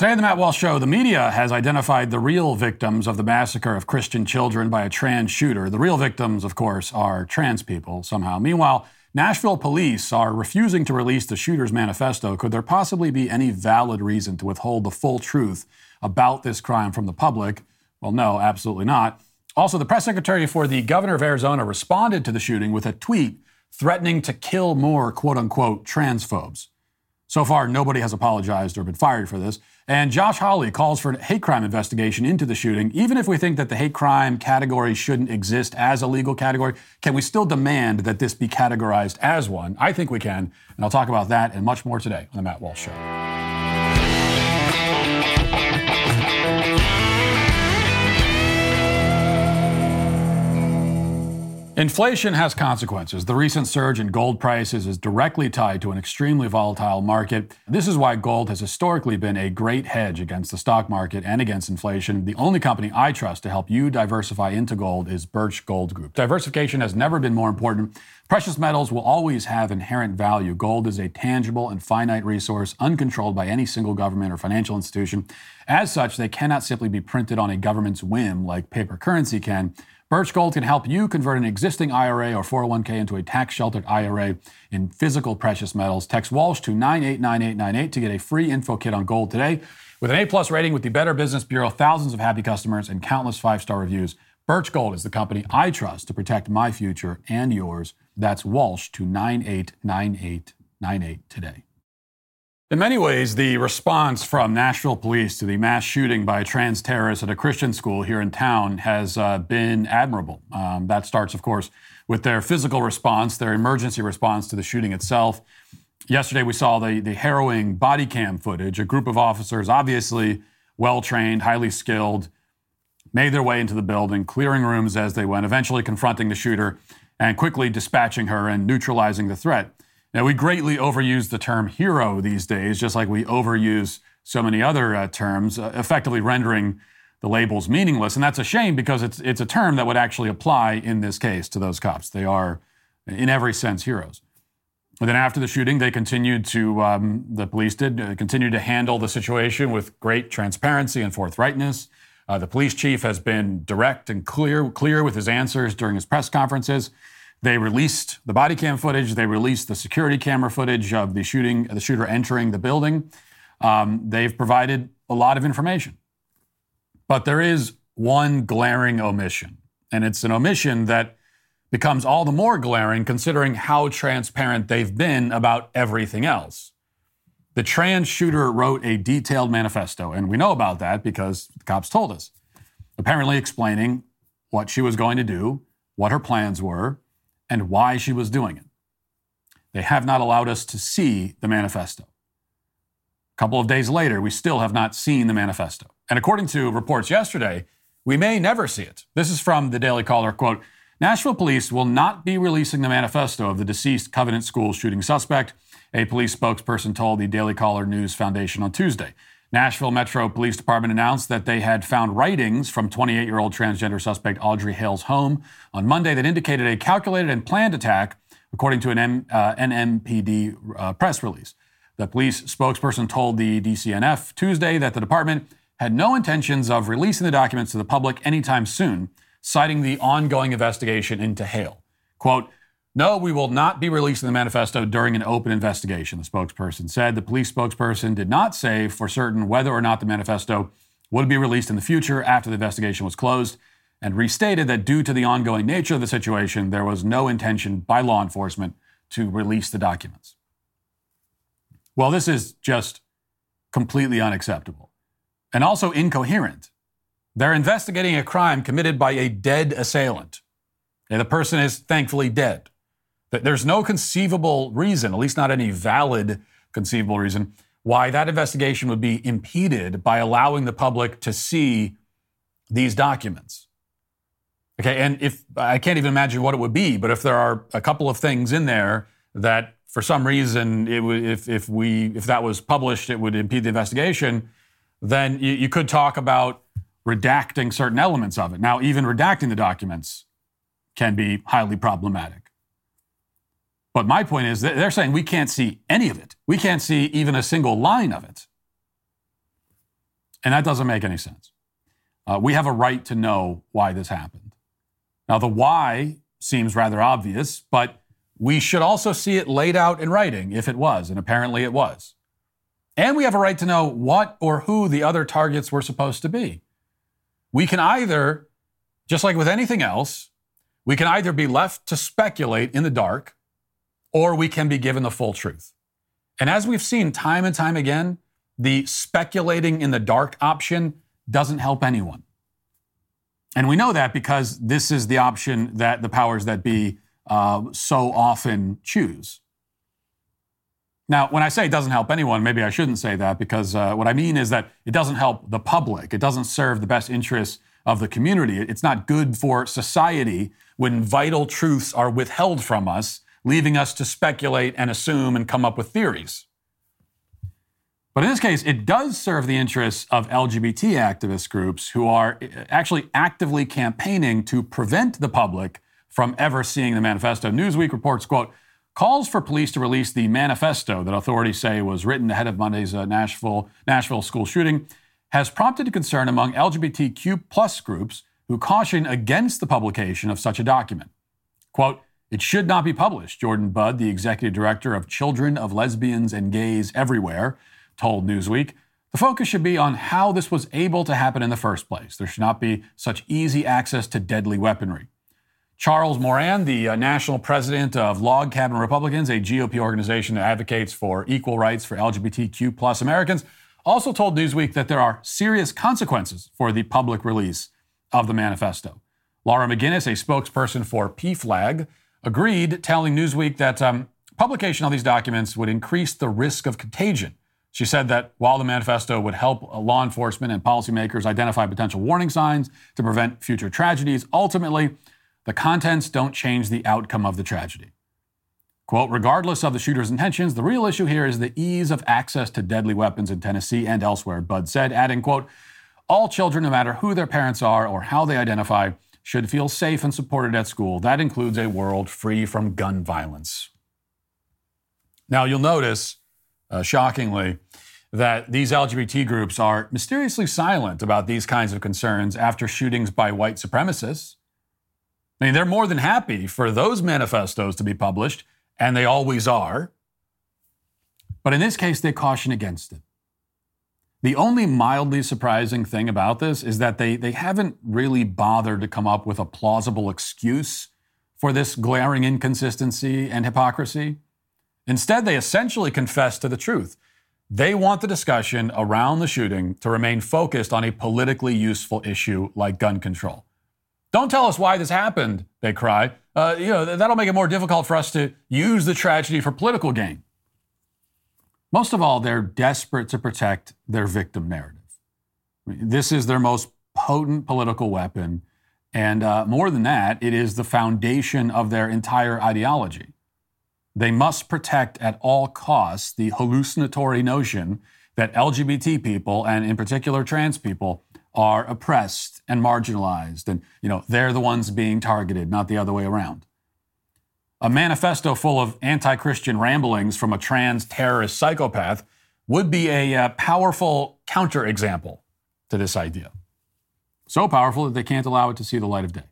Today, on the Matt Walsh Show, the media has identified the real victims of the massacre of Christian children by a trans shooter. The real victims, of course, are trans people somehow. Meanwhile, Nashville police are refusing to release the shooter's manifesto. Could there possibly be any valid reason to withhold the full truth about this crime from the public? Well, no, absolutely not. Also, the press secretary for the governor of Arizona responded to the shooting with a tweet threatening to kill more quote unquote transphobes. So far, nobody has apologized or been fired for this. And Josh Hawley calls for a hate crime investigation into the shooting. Even if we think that the hate crime category shouldn't exist as a legal category, can we still demand that this be categorized as one? I think we can. And I'll talk about that and much more today on The Matt Walsh Show. Inflation has consequences. The recent surge in gold prices is directly tied to an extremely volatile market. This is why gold has historically been a great hedge against the stock market and against inflation. The only company I trust to help you diversify into gold is Birch Gold Group. Diversification has never been more important. Precious metals will always have inherent value. Gold is a tangible and finite resource, uncontrolled by any single government or financial institution. As such, they cannot simply be printed on a government's whim like paper currency can. Birch Gold can help you convert an existing IRA or 401k into a tax sheltered IRA in physical precious metals. Text Walsh to 989898 to get a free info kit on gold today. With an A plus rating with the Better Business Bureau, thousands of happy customers, and countless five star reviews, Birch Gold is the company I trust to protect my future and yours. That's Walsh to 989898 today. In many ways, the response from Nashville police to the mass shooting by a trans terrorist at a Christian school here in town has uh, been admirable. Um, that starts, of course, with their physical response, their emergency response to the shooting itself. Yesterday, we saw the, the harrowing body cam footage. A group of officers, obviously well trained, highly skilled, made their way into the building, clearing rooms as they went, eventually confronting the shooter and quickly dispatching her and neutralizing the threat. Now, we greatly overuse the term hero these days, just like we overuse so many other uh, terms, uh, effectively rendering the labels meaningless. And that's a shame because it's, it's a term that would actually apply in this case to those cops. They are, in every sense, heroes. And then after the shooting, they continued to, um, the police did, uh, continue to handle the situation with great transparency and forthrightness. Uh, the police chief has been direct and clear, clear with his answers during his press conferences. They released the body cam footage. They released the security camera footage of the shooting, the shooter entering the building. Um, they've provided a lot of information, but there is one glaring omission, and it's an omission that becomes all the more glaring considering how transparent they've been about everything else. The trans shooter wrote a detailed manifesto, and we know about that because the cops told us, apparently explaining what she was going to do, what her plans were, and why she was doing it. They have not allowed us to see the manifesto. A couple of days later, we still have not seen the manifesto. And according to reports yesterday, we may never see it. This is from the Daily Caller quote, Nashville police will not be releasing the manifesto of the deceased Covenant School shooting suspect, a police spokesperson told the Daily Caller News Foundation on Tuesday. Nashville Metro Police Department announced that they had found writings from 28 year old transgender suspect Audrey Hale's home on Monday that indicated a calculated and planned attack, according to an M, uh, NMPD uh, press release. The police spokesperson told the DCNF Tuesday that the department had no intentions of releasing the documents to the public anytime soon, citing the ongoing investigation into Hale. Quote, no, we will not be releasing the manifesto during an open investigation, the spokesperson said. The police spokesperson did not say for certain whether or not the manifesto would be released in the future after the investigation was closed, and restated that due to the ongoing nature of the situation, there was no intention by law enforcement to release the documents. Well, this is just completely unacceptable and also incoherent. They're investigating a crime committed by a dead assailant. And the person is thankfully dead. There's no conceivable reason, at least not any valid conceivable reason, why that investigation would be impeded by allowing the public to see these documents. Okay, and if I can't even imagine what it would be, but if there are a couple of things in there that for some reason it would, if, if we if that was published, it would impede the investigation, then you, you could talk about redacting certain elements of it. Now, even redacting the documents can be highly problematic. But my point is they're saying we can't see any of it. We can't see even a single line of it. And that doesn't make any sense. Uh, we have a right to know why this happened. Now, the why seems rather obvious, but we should also see it laid out in writing if it was, and apparently it was. And we have a right to know what or who the other targets were supposed to be. We can either, just like with anything else, we can either be left to speculate in the dark or we can be given the full truth. And as we've seen time and time again, the speculating in the dark option doesn't help anyone. And we know that because this is the option that the powers that be uh, so often choose. Now, when I say it doesn't help anyone, maybe I shouldn't say that because uh, what I mean is that it doesn't help the public. It doesn't serve the best interests of the community. It's not good for society when vital truths are withheld from us, leaving us to speculate and assume and come up with theories. But in this case, it does serve the interests of LGBT activist groups who are uh, actually actively campaigning to prevent the public from ever seeing the manifesto. Newsweek reports, quote, calls for police to release the manifesto that authorities say was written ahead of Monday's uh, Nashville, Nashville school shooting has prompted concern among LGBTQ plus groups who caution against the publication of such a document. Quote, it should not be published, Jordan Budd, the executive director of Children of Lesbians and Gays Everywhere, told Newsweek. The focus should be on how this was able to happen in the first place. There should not be such easy access to deadly weaponry. Charles Moran, the uh, national president of Log Cabin Republicans, a GOP organization that advocates for equal rights for LGBTQ plus Americans, also told Newsweek that there are serious consequences for the public release of the manifesto. Laura McGinnis, a spokesperson for PFLAG, agreed, telling Newsweek that um, publication of these documents would increase the risk of contagion. She said that while the manifesto would help law enforcement and policymakers identify potential warning signs to prevent future tragedies, ultimately, the contents don't change the outcome of the tragedy. Quote, regardless of the shooter's intentions, the real issue here is the ease of access to deadly weapons in Tennessee and elsewhere, Budd said, adding, quote, all children, no matter who their parents are or how they identify, should feel safe and supported at school. That includes a world free from gun violence. Now, you'll notice, uh, shockingly, that these LGBT groups are mysteriously silent about these kinds of concerns after shootings by white supremacists. I mean, they're more than happy for those manifestos to be published, and they always are. But in this case, they caution against it. The only mildly surprising thing about this is that they, they haven't really bothered to come up with a plausible excuse for this glaring inconsistency and hypocrisy. Instead, they essentially confess to the truth. They want the discussion around the shooting to remain focused on a politically useful issue like gun control. Don't tell us why this happened, they cry. Uh, you know, that'll make it more difficult for us to use the tragedy for political gain. Most of all, they're desperate to protect their victim narrative. This is their most potent political weapon. And uh, more than that, it is the foundation of their entire ideology. They must protect at all costs the hallucinatory notion that LGBT people, and in particular trans people, are oppressed and marginalized and you know they're the ones being targeted not the other way around a manifesto full of anti-christian ramblings from a trans terrorist psychopath would be a uh, powerful counterexample to this idea so powerful that they can't allow it to see the light of day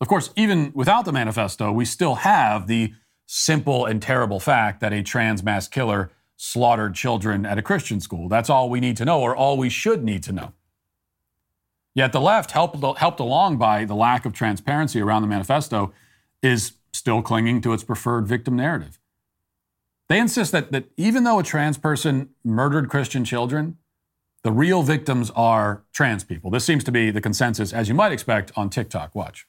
of course even without the manifesto we still have the simple and terrible fact that a trans mass killer slaughtered children at a Christian school. That's all we need to know, or all we should need to know. Yet the left, helped, helped along by the lack of transparency around the manifesto, is still clinging to its preferred victim narrative. They insist that, that even though a trans person murdered Christian children, the real victims are trans people. This seems to be the consensus, as you might expect, on TikTok. Watch.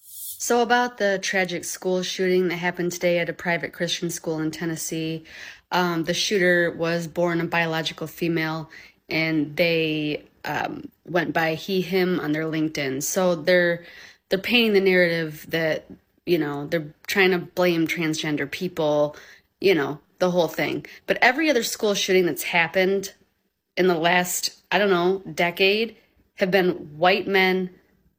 So, about the tragic school shooting that happened today at a private Christian school in Tennessee, um, the shooter was born a biological female, and they um, went by he him on their LinkedIn. So they're they're painting the narrative that you know they're trying to blame transgender people, you know the whole thing. But every other school shooting that's happened in the last I don't know decade have been white men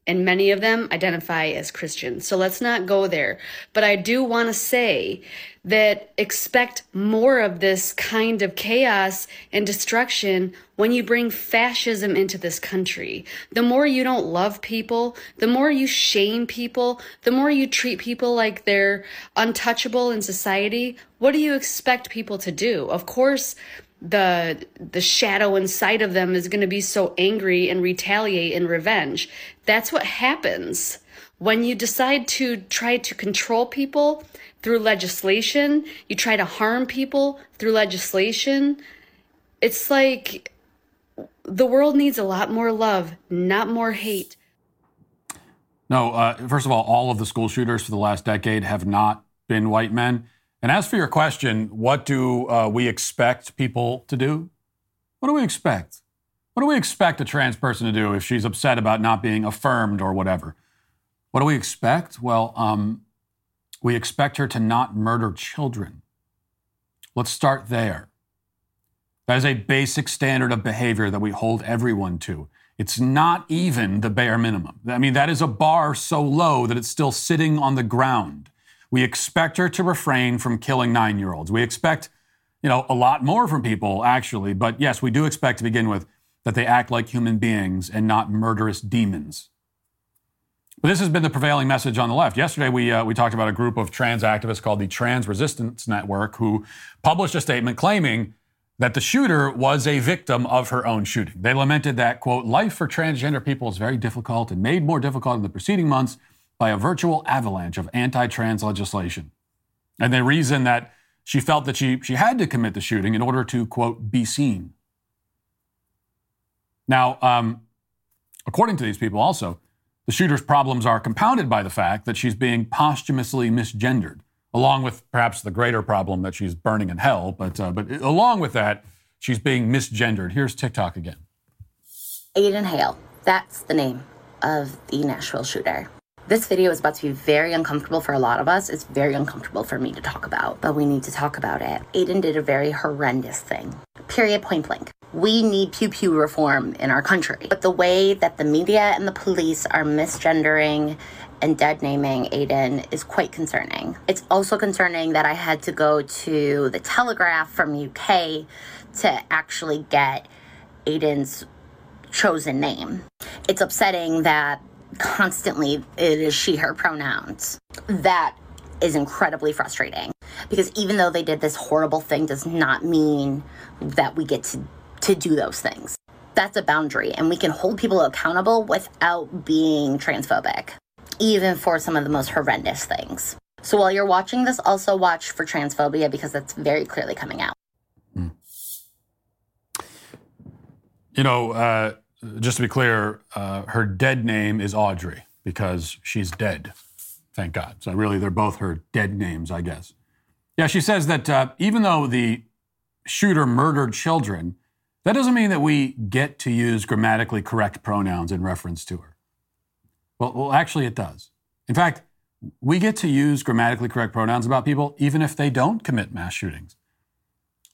and many of them identify as Christians. So let's not go there. But I do want to say that expect more of this kind of chaos and destruction when you bring fascism into this country. The more you don't love people, the more you shame people, the more you treat people like they're untouchable in society, what do you expect people to do? Of course, the the shadow inside of them is going to be so angry and retaliate in revenge. That's what happens when you decide to try to control people through legislation, you try to harm people through legislation. It's like the world needs a lot more love, not more hate. No, uh, first of all, all of the school shooters for the last decade have not been white men. And as for your question, what do uh, we expect people to do? What do we expect? What do we expect a trans person to do if she's upset about not being affirmed or whatever? What do we expect? Well, um, we expect her to not murder children. Let's start there. That is a basic standard of behavior that we hold everyone to. It's not even the bare minimum. I mean, that is a bar so low that it's still sitting on the ground. We expect her to refrain from killing nine year olds. We expect, you know, a lot more from people, actually. But yes, we do expect to begin with that they act like human beings and not murderous demons. But this has been the prevailing message on the left. Yesterday, we, uh, we talked about a group of trans activists called the Trans Resistance Network who published a statement claiming that the shooter was a victim of her own shooting. They lamented that, quote, life for transgender people is very difficult and made more difficult in the preceding months by a virtual avalanche of anti trans legislation. And they reason that she felt that she, she had to commit the shooting in order to, quote, be seen. Now, um, according to these people, also, the shooter's problems are compounded by the fact that she's being posthumously misgendered, along with perhaps the greater problem that she's burning in hell. But, uh, but along with that, she's being misgendered. Here's TikTok again. Aiden Hale, that's the name of the Nashville shooter. This video is about to be very uncomfortable for a lot of us. It's very uncomfortable for me to talk about, but we need to talk about it. Aiden did a very horrendous thing. Period, point blank. We need pew pew reform in our country. But the way that the media and the police are misgendering and dead naming Aiden is quite concerning. It's also concerning that I had to go to the Telegraph from UK to actually get Aiden's chosen name. It's upsetting that constantly it is she, her pronouns. That is incredibly frustrating because even though they did this horrible thing does not mean that we get to, to do those things. That's a boundary, and we can hold people accountable without being transphobic, even for some of the most horrendous things. So while you're watching this, also watch for transphobia because that's very clearly coming out. Mm. You know, uh, just to be clear, uh, her dead name is Audrey because she's dead. Thank God. So really, they're both her dead names, I guess. Yeah, she says that uh, even though the shooter murdered children, that doesn't mean that we get to use grammatically correct pronouns in reference to her. Well, well, actually, it does. In fact, we get to use grammatically correct pronouns about people even if they don't commit mass shootings.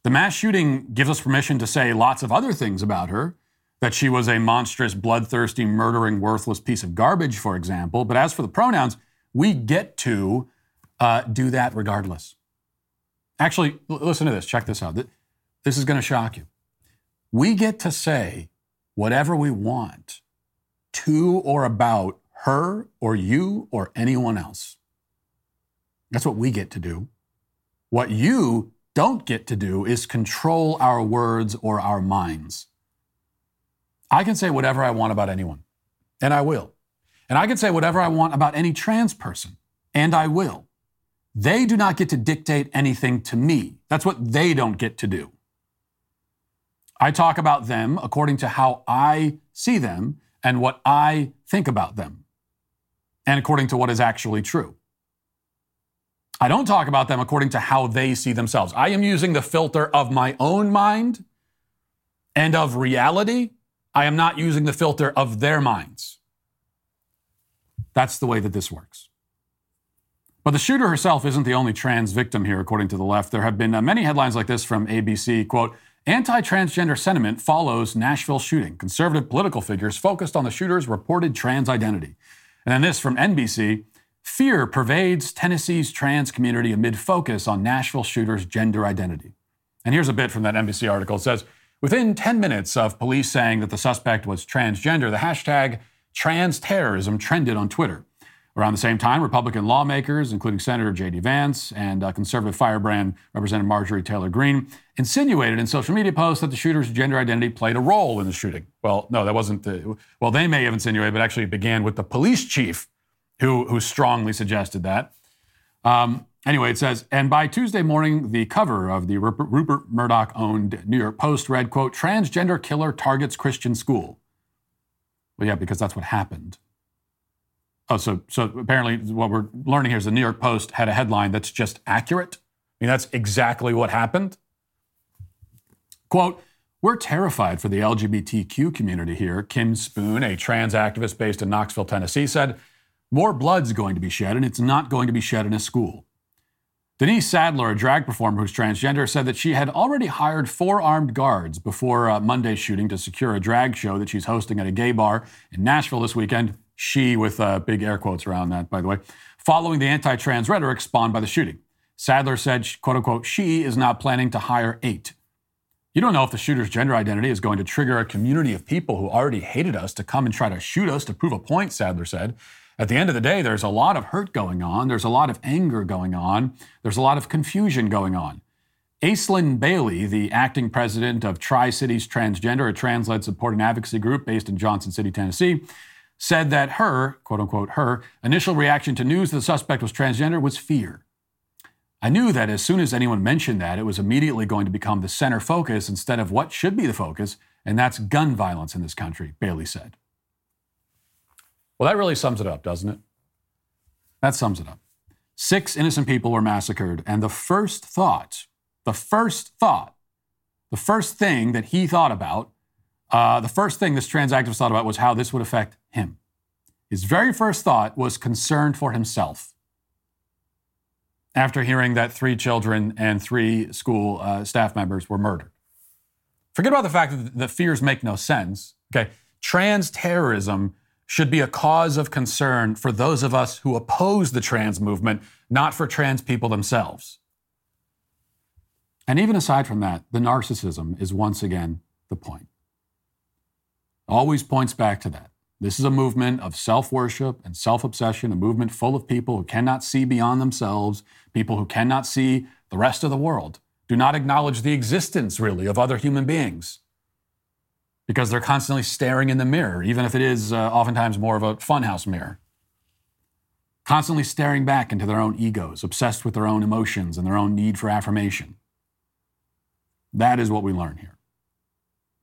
The mass shooting gives us permission to say lots of other things about her, that she was a monstrous, bloodthirsty, murdering, worthless piece of garbage, for example. But as for the pronouns, we get to uh, do that regardless. Actually, l- listen to this. Check this out. This is going to shock you. We get to say whatever we want to or about her or you or anyone else. That's what we get to do. What you don't get to do is control our words or our minds. I can say whatever I want about anyone, and I will. And I can say whatever I want about any trans person, and I will. They do not get to dictate anything to me. That's what they don't get to do. I talk about them according to how I see them and what I think about them, and according to what is actually true. I don't talk about them according to how they see themselves. I am using the filter of my own mind and of reality I am not using the filter of their minds. That's the way that this works. But the shooter herself isn't the only trans victim here, according to the left. There have been uh, many headlines like this from ABC. Quote, Anti transgender sentiment follows Nashville shooting. Conservative political figures focused on the shooter's reported trans identity. And then this from NBC Fear pervades Tennessee's trans community amid focus on Nashville shooter's gender identity. And here's a bit from that NBC article. It says Within 10 minutes of police saying that the suspect was transgender, the hashtag trans terrorism trended on Twitter. Around the same time, Republican lawmakers, including Senator J.D. Vance and uh, conservative firebrand Representative Marjorie Taylor Greene, insinuated in social media posts that the shooter's gender identity played a role in the shooting. Well, no, that wasn't the. Well, they may have insinuated, but actually it began with the police chief who, who strongly suggested that. Um, anyway, it says, and by Tuesday morning, the cover of the Rupert, Murdoch owned New York Post read, quote, transgender killer targets Christian school. Well, yeah, because that's what happened. Oh, so, so apparently what we're learning here is the New York Post had a headline that's just accurate. I mean, that's exactly what happened. Quote, we're terrified for the LGBTQ community here, Kim Spoon, a trans activist based in Knoxville, Tennessee, said more blood's going to be shed, and it's not going to be shed in a school. Denise Sadler, a drag performer who's transgender, said that she had already hired four armed guards before uh, Monday's shooting to secure a drag show that she's hosting at a gay bar in Nashville this weekend. She, with uh, big air quotes around that, by the way, following the anti trans rhetoric spawned by the shooting. Sadler said, quote unquote, she is not planning to hire eight. You don't know if the shooter's gender identity is going to trigger a community of people who already hated us to come and try to shoot us to prove a point, Sadler said. At the end of the day, there's a lot of hurt going on. There's a lot of anger going on. There's a lot of confusion going on. Aislinn Bailey, the acting president of Tri Cities Transgender, a trans led support and advocacy group based in Johnson City, Tennessee, said that her, quote unquote, her initial reaction to news that the suspect was transgender was fear. I knew that as soon as anyone mentioned that, it was immediately going to become the center focus instead of what should be the focus, and that's gun violence in this country, Bailey said. Well, that really sums it up, doesn't it? That sums it up. Six innocent people were massacred, and the first thought, the first thought, the first thing that he thought about, uh, the first thing this trans activist thought about was how this would affect him. His very first thought was concern for himself. After hearing that three children and three school uh, staff members were murdered. Forget about the fact that the fears make no sense. Okay, trans terrorism should be a cause of concern for those of us who oppose the trans movement, not for trans people themselves. And even aside from that, the narcissism is once again the point. Always points back to that. This is a movement of self worship and self obsession, a movement full of people who cannot see beyond themselves, people who cannot see the rest of the world, do not acknowledge the existence, really, of other human beings because they're constantly staring in the mirror, even if it is uh, oftentimes more of a funhouse mirror. Constantly staring back into their own egos, obsessed with their own emotions and their own need for affirmation. That is what we learn here,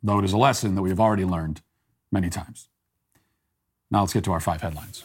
though it is a lesson that we have already learned many times. Now let's get to our five headlines.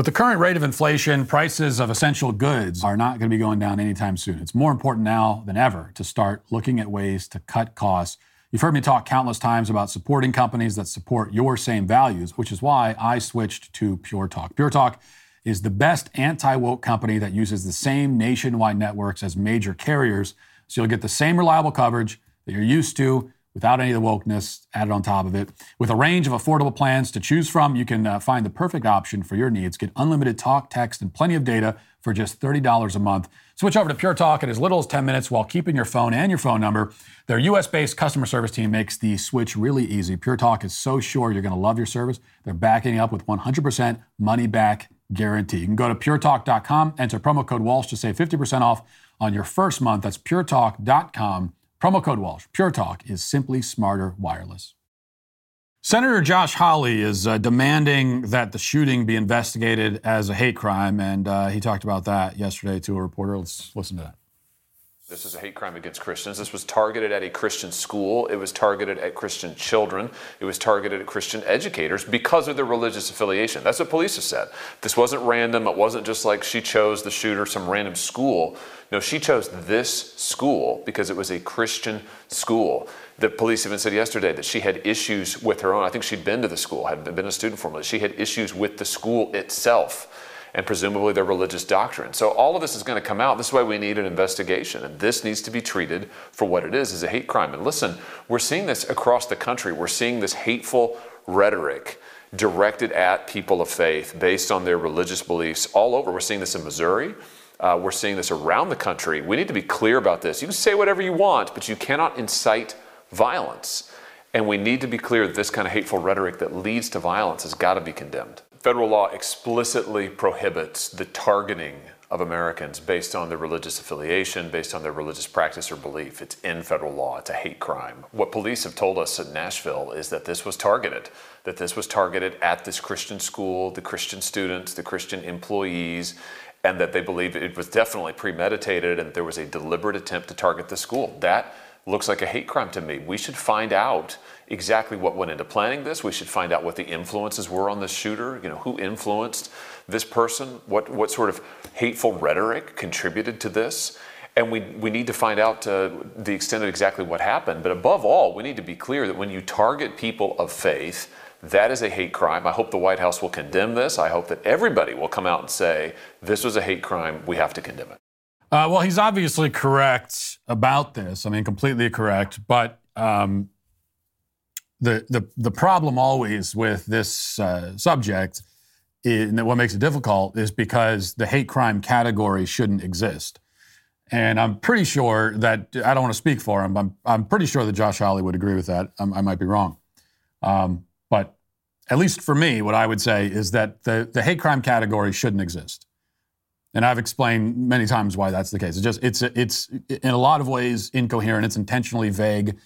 With the current rate of inflation, prices of essential goods are not going to be going down anytime soon. It's more important now than ever to start looking at ways to cut costs. You've heard me talk countless times about supporting companies that support your same values, which is why I switched to Pure Talk. Pure Talk is the best anti woke company that uses the same nationwide networks as major carriers, so you'll get the same reliable coverage that you're used to without any of the wokeness added on top of it. With a range of affordable plans to choose from, you can uh, find the perfect option for your needs. Get unlimited talk, text, and plenty of data for just $30 a month. Switch over to Pure Talk in as little as 10 minutes while keeping your phone and your phone number. Their US based customer service team makes the switch really easy. Pure Talk is so sure you're going to love your service. They're backing up with 100% money back guarantee. You can go to puretalk.com, enter promo code Walsh to save 50% off on your first month. That's puretalk.com Promo code Walsh. Pure Talk is simply smarter wireless. Senator Josh Hawley is uh, demanding that the shooting be investigated as a hate crime, and uh, he talked about that yesterday to a reporter. Let's listen to that. This is a hate crime against Christians. This was targeted at a Christian school. It was targeted at Christian children. It was targeted at Christian educators because of their religious affiliation. That's what police have said. This wasn't random. It wasn't just like she chose the shooter, some random school. No, she chose this school because it was a Christian school. The police even said yesterday that she had issues with her own. I think she'd been to the school, had been a student formerly. She had issues with the school itself and presumably their religious doctrine. So all of this is going to come out. This is why we need an investigation. And this needs to be treated for what it is, as a hate crime. And listen, we're seeing this across the country. We're seeing this hateful rhetoric directed at people of faith based on their religious beliefs all over. We're seeing this in Missouri. Uh, we're seeing this around the country. We need to be clear about this. You can say whatever you want, but you cannot incite violence. And we need to be clear that this kind of hateful rhetoric that leads to violence has got to be condemned. Federal law explicitly prohibits the targeting of Americans based on their religious affiliation, based on their religious practice or belief. It's in federal law. It's a hate crime. What police have told us in Nashville is that this was targeted, that this was targeted at this Christian school, the Christian students, the Christian employees, and that they believe it was definitely premeditated and there was a deliberate attempt to target the school. That looks like a hate crime to me. We should find out exactly what went into planning this. We should find out what the influences were on the shooter, you know, who influenced this person, what, what sort of hateful rhetoric contributed to this. And we, we need to find out uh, the extent of exactly what happened. But above all, we need to be clear that when you target people of faith, that is a hate crime. I hope the White House will condemn this. I hope that everybody will come out and say, this was a hate crime. We have to condemn it. Uh, well, he's obviously correct about this. I mean, completely correct. But um, the, the, the problem always with this uh, subject, and what makes it difficult, is because the hate crime category shouldn't exist. And I'm pretty sure that, I don't want to speak for him, but I'm, I'm pretty sure that Josh Hawley would agree with that. I'm, i might be wrong. Um, but at least for me, what I would say is that the, the hate crime category shouldn't exist. And I've explained many times why that's the case. It's just it's it's in a lot of ways incoherent. It's intentionally vague.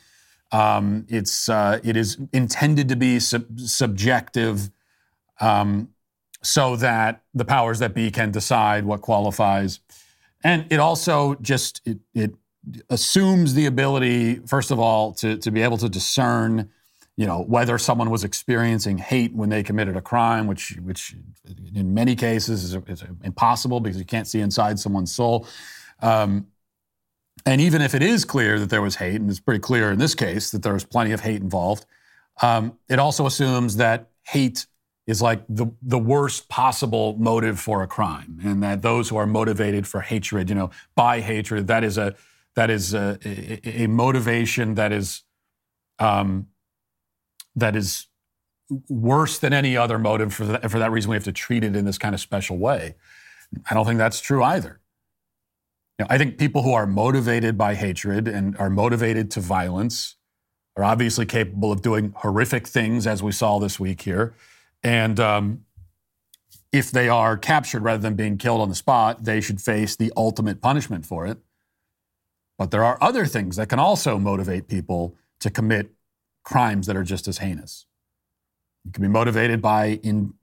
Um, it's uh, it is intended to be sub- subjective, um, so that the powers that be can decide what qualifies. And it also just it, it assumes the ability, first of all, to to be able to discern you know, whether someone was experiencing hate when they committed a crime, which, which in many cases is, is impossible because you can't see inside someone's soul. Um, and even if it is clear that there was hate, and it's pretty clear in this case that there was plenty of hate involved, um, it also assumes that hate is like the, the worst possible motive for a crime, and that those who are motivated for hatred, you know, by hatred, that is a that is a, a, a motivation that is um, that is worse than any other motive. For for that reason, we have to treat it in this kind of special way. I don't think that's true either. Know, I think people who are motivated by hatred and are motivated to violence are obviously capable of doing horrific things, as we saw this week here. And um, if they are captured rather than being killed on the spot, they should face the ultimate punishment for it. But there are other things that can also motivate people to commit crimes that are just as heinous. You can be motivated by in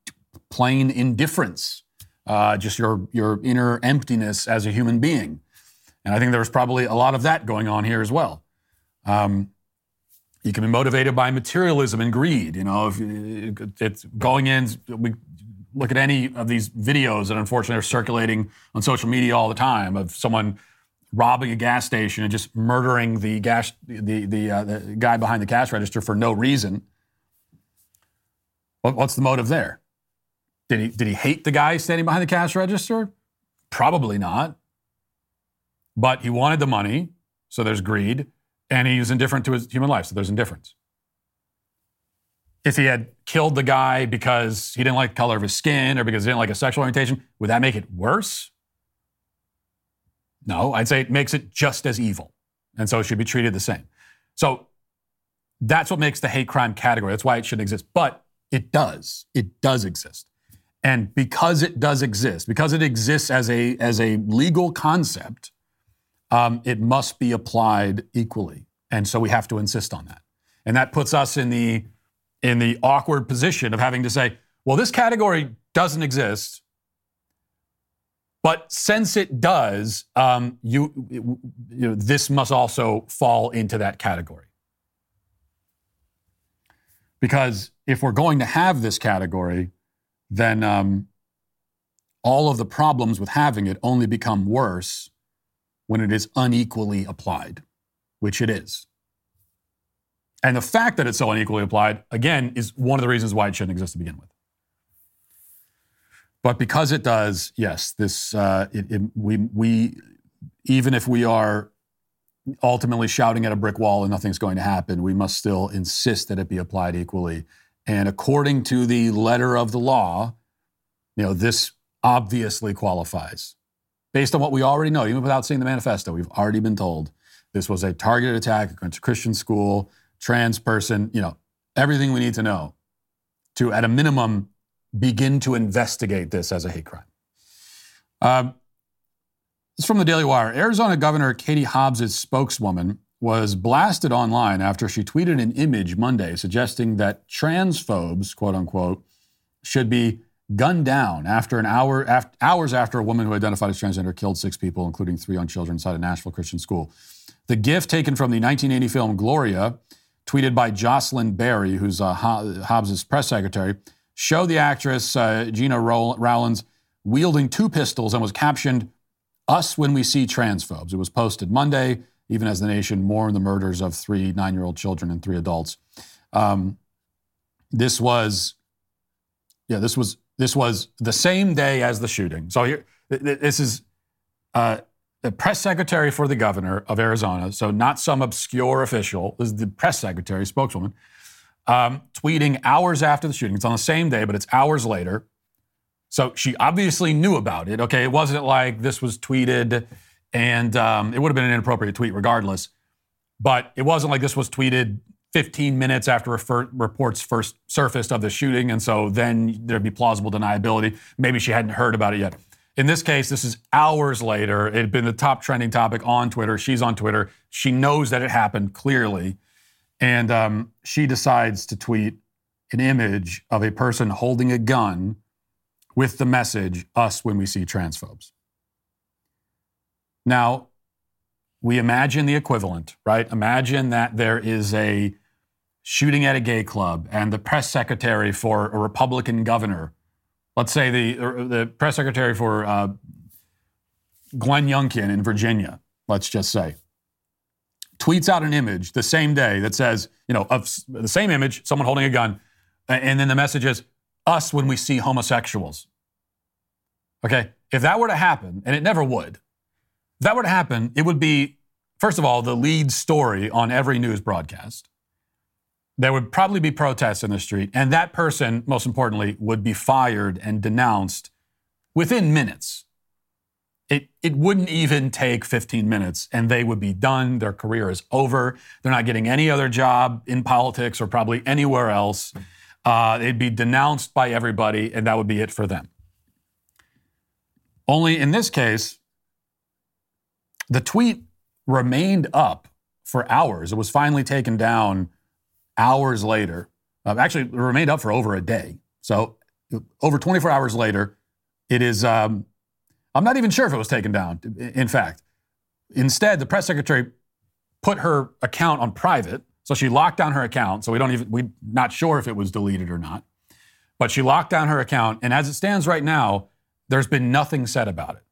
plain indifference, uh, just your your inner emptiness as a human being, and I think there's probably a lot of that going on here as well. Um, you can be motivated by materialism and greed. You know, if it's going in, we look at any of these videos that unfortunately are circulating on social media all the time of someone robbing a gas station and just murdering the gas the the, uh, the guy behind the cash register for no reason. What, what's the motive there? Did he did he hate the guy standing behind the cash register? Probably not. But he wanted the money, so there's greed, and he was indifferent to his human life, so there's indifference. If he had killed the guy because he didn't like the color of his skin or because he didn't like a sexual orientation, would that make it worse? No, I'd say it makes it just as evil. And so it should be treated the same. So that's what makes the hate crime category. That's why it shouldn't exist. But it does. It does exist. And because it does exist, because it exists as a, as a legal concept, um, it must be applied equally. And so we have to insist on that. And that puts us in the, in the awkward position of having to say, well, this category doesn't exist. But since it does, um, you, you know, this must also fall into that category. Because if we're going to have this category, then um, all of the problems with having it only become worse when it is unequally applied, which it is. And the fact that it's so unequally applied, again, is one of the reasons why it shouldn't exist to begin with. But because it does, yes, this uh, it, it, we we even if we are ultimately shouting at a brick wall and nothing's going to happen, we must still insist that it be applied equally. And according to the letter of the law, you know, this obviously qualifies. Based on what we already know, even without seeing the manifesto, we've already been told this was a targeted attack against a Christian school, trans person, you know, everything we need to know to, at a minimum, begin to investigate this as a hate crime. Um, is from the Daily Wire. Arizona Governor Katie Hobbs' spokeswoman was blasted online after she tweeted an image Monday suggesting that transphobes, quote unquote, should be gunned down after an hour after, hours after a woman who identified as transgender killed six people, including three young children, inside a Nashville Christian school. The GIF taken from the 1980 film Gloria, tweeted by Josselyn Berry, who's uh, Hobbs' press secretary, showed the actress uh, Gena Rowlands wielding two pistols and was captioned us when we see transphobes. It was posted Monday, even as the nation mourned the murders of three nine year old children and three adults. Um, this was, yeah, this was this was the same day as the shooting. So here, this is uh, the press secretary for the governor of Arizona. So not some obscure official. This is the press secretary, spokeswoman, um, tweeting hours after the shooting. It's on the same day, but it's hours later. So she obviously knew about it. Okay, it wasn't like this was tweeted and um, it would have been an inappropriate tweet regardless. But it wasn't like this was tweeted 15 minutes after refer- reports first surfaced of the shooting, and so then there'd be plausible deniability. Maybe she hadn't heard about it yet. In this case, this is hours later. It had been the top trending topic on Twitter. She's on Twitter. She knows that it happened clearly. And um, she decides to tweet an image of a person holding a gun with the message, us when we see transphobes. Now, we imagine the equivalent, right? Imagine that there is a shooting at a gay club and the press secretary for a Republican governor, let's say the, the press secretary for uh, Glenn Youngkin in Virginia, let's just say, tweets out an image the same day that says, you know, of the same image, someone holding a gun, and then the message is, us when we see homosexuals. Okay? If that were to happen, and it never would, if that were to happen, it would be, first of all, the lead story on every news broadcast. There would probably be protests in the street, and that person, most importantly, would be fired and denounced within minutes. It, it wouldn't even take 15 minutes, and they would be done. Their career is over. They're not getting any other job in politics or probably anywhere else. Uh, they'd be denounced by everybody, and that would be it for them. Only in this case, the tweet remained up for hours. It was finally taken down hours later. Uh, actually, it remained up for over a day. So, over 24 hours later, it is. Um, I'm not even sure if it was taken down, in fact. Instead, the press secretary put her account on private so she locked down her account. So we don't even, we're not sure if it was deleted or not. But she locked down her account. And as it stands right now, there's been nothing said about it.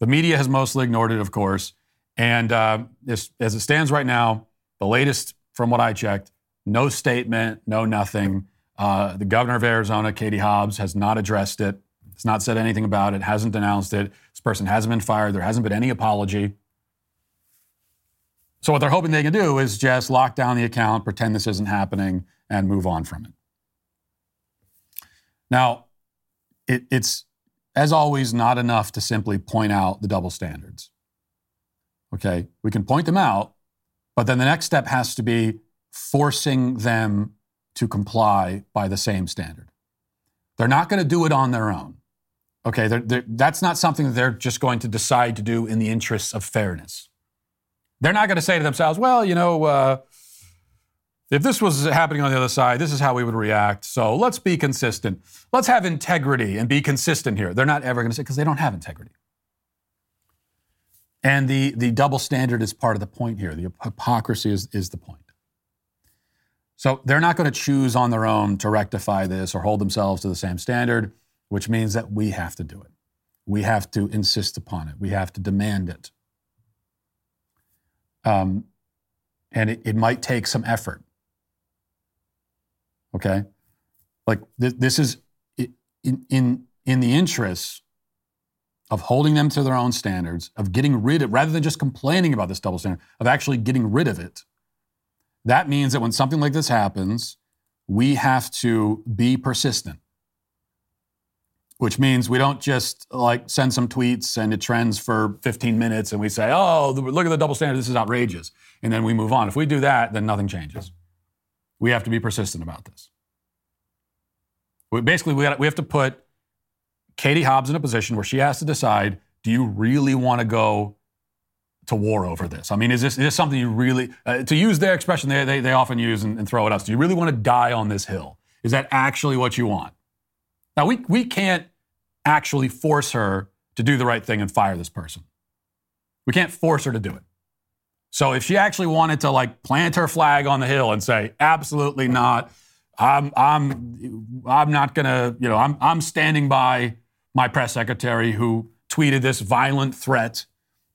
The media has mostly ignored it, of course. And uh, as, as it stands right now, the latest from what I checked, no statement, no nothing. Uh, the governor of Arizona, Katie Hobbs, has not addressed it. Has not said anything about it. Hasn't denounced it. This person hasn't been fired. There hasn't been any apology. So what they're hoping they can do is just lock down the account, pretend this isn't happening, and move on from it. Now, it, it's as always not enough to simply point out the double standards. Okay, we can point them out, but then the next step has to be forcing them to comply by the same standard. They're not going to do it on their own. Okay, they're, they're, that's not something that they're just going to decide to do in the interests of fairness. They're not going to say to themselves, well, you know, uh, if this was happening on the other side, this is how we would react. So let's be consistent. Let's have integrity and be consistent here. They're not ever going to say, because they don't have integrity. And the, the double standard is part of the point here. The hypocrisy is, is the point. So they're not going to choose on their own to rectify this or hold themselves to the same standard, which means that we have to do it. We have to insist upon it. We have to demand it. Um, and it, it might take some effort. Okay? Like th- this is in, in in the interests of holding them to their own standards, of getting rid of, rather than just complaining about this double standard, of actually getting rid of it. That means that when something like this happens, we have to be persistent, which means we don't just like send some tweets and it trends for 15 minutes and we say, oh, look at the double standard, this is outrageous. And then we move on. If we do that, then nothing changes. We have to be persistent about this. We, basically, we, got, we have to put Katie Hobbs in a position where she has to decide do you really want to go to war over this? I mean, is this, is this something you really, uh, to use their expression they, they, they often use and, and throw at us, do you really want to die on this hill? Is that actually what you want? Now, we, we can't actually force her to do the right thing and fire this person. We can't force her to do it. So if she actually wanted to like plant her flag on the hill and say, absolutely not, I'm, I'm, I'm not gonna, you know, I'm, I'm standing by my press secretary who tweeted this violent threat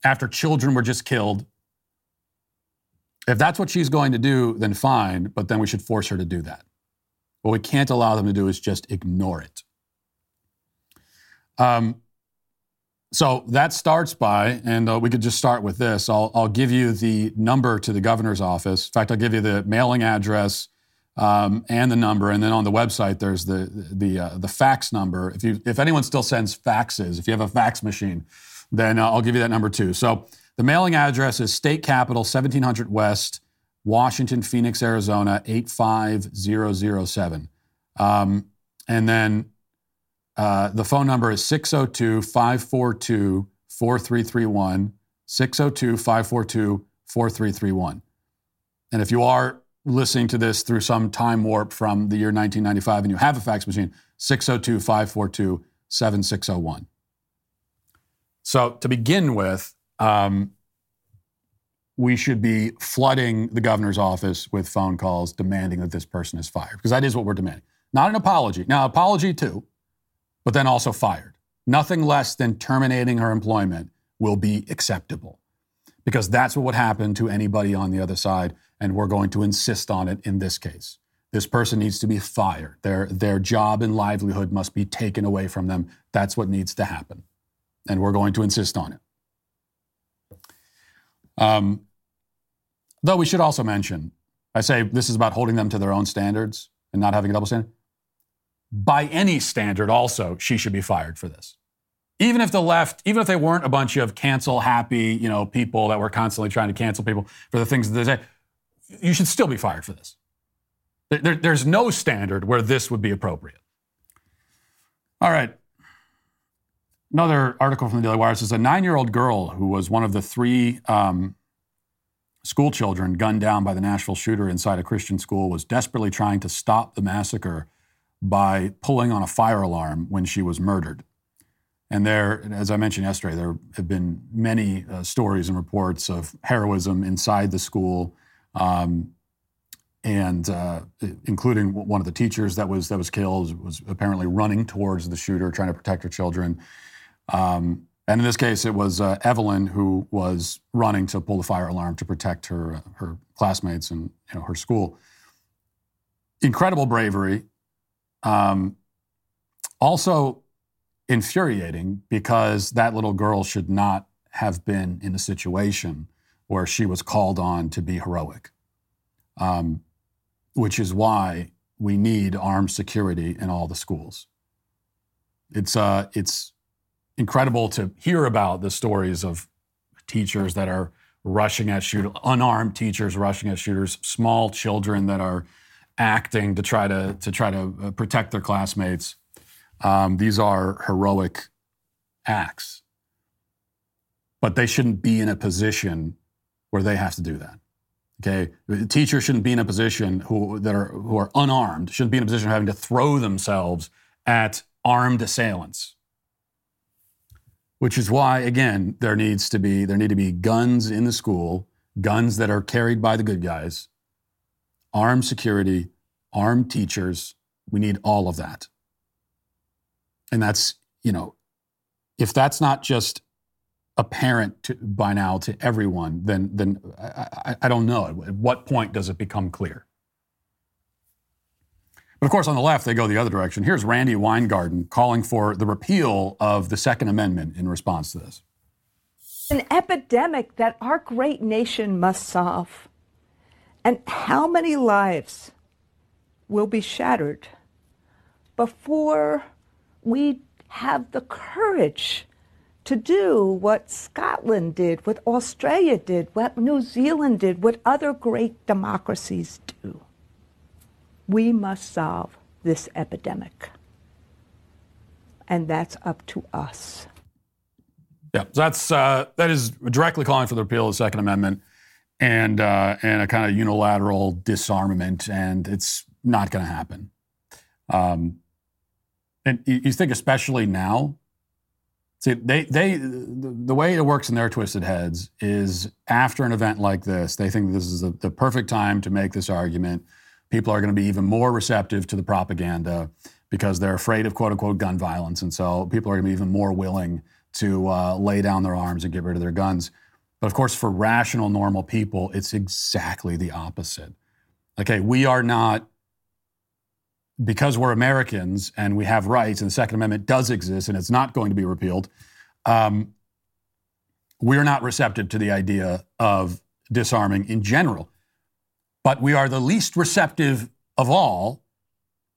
after children were just killed. If that's what she's going to do, then fine, but then we should force her to do that. What we can't allow them to do is just ignore it. Um, so that starts by, and uh, we could just start with this. I'll, I'll give you the number to the governor's office. In fact, I'll give you the mailing address um, and the number. And then on the website, there's the the uh, the fax number. If you if anyone still sends faxes, if you have a fax machine, then uh, I'll give you that number too. So the mailing address is State Capitol, 1700 West, Washington, Phoenix, Arizona, 85007. Um, and then uh, the phone number is 602 542 4331. 602 542 4331. And if you are listening to this through some time warp from the year 1995 and you have a fax machine, 602 542 7601. So, to begin with, um, we should be flooding the governor's office with phone calls demanding that this person is fired, because that is what we're demanding. Not an apology. Now, apology too, but then also fired. Nothing less than terminating her employment will be acceptable, because that's what would happen to anybody on the other side and we're going to insist on it in this case. This person needs to be fired. Their, their job and livelihood must be taken away from them. That's what needs to happen. And we're going to insist on it. Um, though we should also mention, I say this is about holding them to their own standards and not having a double standard. By any standard, also, she should be fired for this. Even if the left, even if they weren't a bunch of cancel happy, you know, people that were constantly trying to cancel people for the things that they say, you should still be fired for this. There, there's no standard where this would be appropriate. All right. Another article from the Daily Wire says a nine year old girl who was one of the three um, school children gunned down by the Nashville shooter inside a Christian school was desperately trying to stop the massacre by pulling on a fire alarm when she was murdered. And there, as I mentioned yesterday, there have been many uh, stories and reports of heroism inside the school um, and uh, including one of the teachers that was that was killed was apparently running towards the shooter, trying to protect her children. Um, and in this case, it was uh, Evelyn who was running to pull the fire alarm to protect her uh, her classmates and you know, her school. Incredible bravery. Um, also infuriating because that little girl should not have been in a situation where she was called on to be heroic, um, which is why we need armed security in all the schools. It's, uh, it's incredible to hear about the stories of teachers that are rushing at shooters, unarmed teachers rushing at shooters, small children that are acting to try to, to try to uh, protect their classmates. Um, these are heroic acts, but they shouldn't be in a position where they have to do that. Okay, teachers shouldn't be in a position who that are who are unarmed shouldn't be in a position of having to throw themselves at armed assailants. Which is why, again, there needs to be there need to be guns in the school, guns that are carried by the good guys, armed security, armed teachers. We need all of that. And that's, you know, if that's not just apparent to, by now to everyone, then then I, I, I don't know. At what point does it become clear? But of course, on the left, they go the other direction. Here's Randi Weingarten calling for the repeal of the Second Amendment in response to this. An epidemic that our great nation must solve. And how many lives will be shattered before we have the courage to do what Scotland did, what Australia did, what New Zealand did, what other great democracies do? We must solve this epidemic. And that's up to us. Yeah, that's uh, that is directly calling for the repeal of the Second Amendment and uh, and a kind of unilateral disarmament, and it's not going to happen. Um, and you think, especially now, see they they the, the, way it works in their twisted heads is after an event like this, they think this is the, the perfect time to make this argument people are going to be even more receptive to the propaganda because they're afraid of quote unquote gun violence. And so people are going to be even more willing to uh, lay down their arms and get rid of their guns. But of course, for rational, normal people, it's exactly the opposite. Okay, we are not, because we're Americans and we have rights, and the Second Amendment does exist and it's not going to be repealed, um, we're not receptive to the idea of disarming in general. But we are the least receptive of all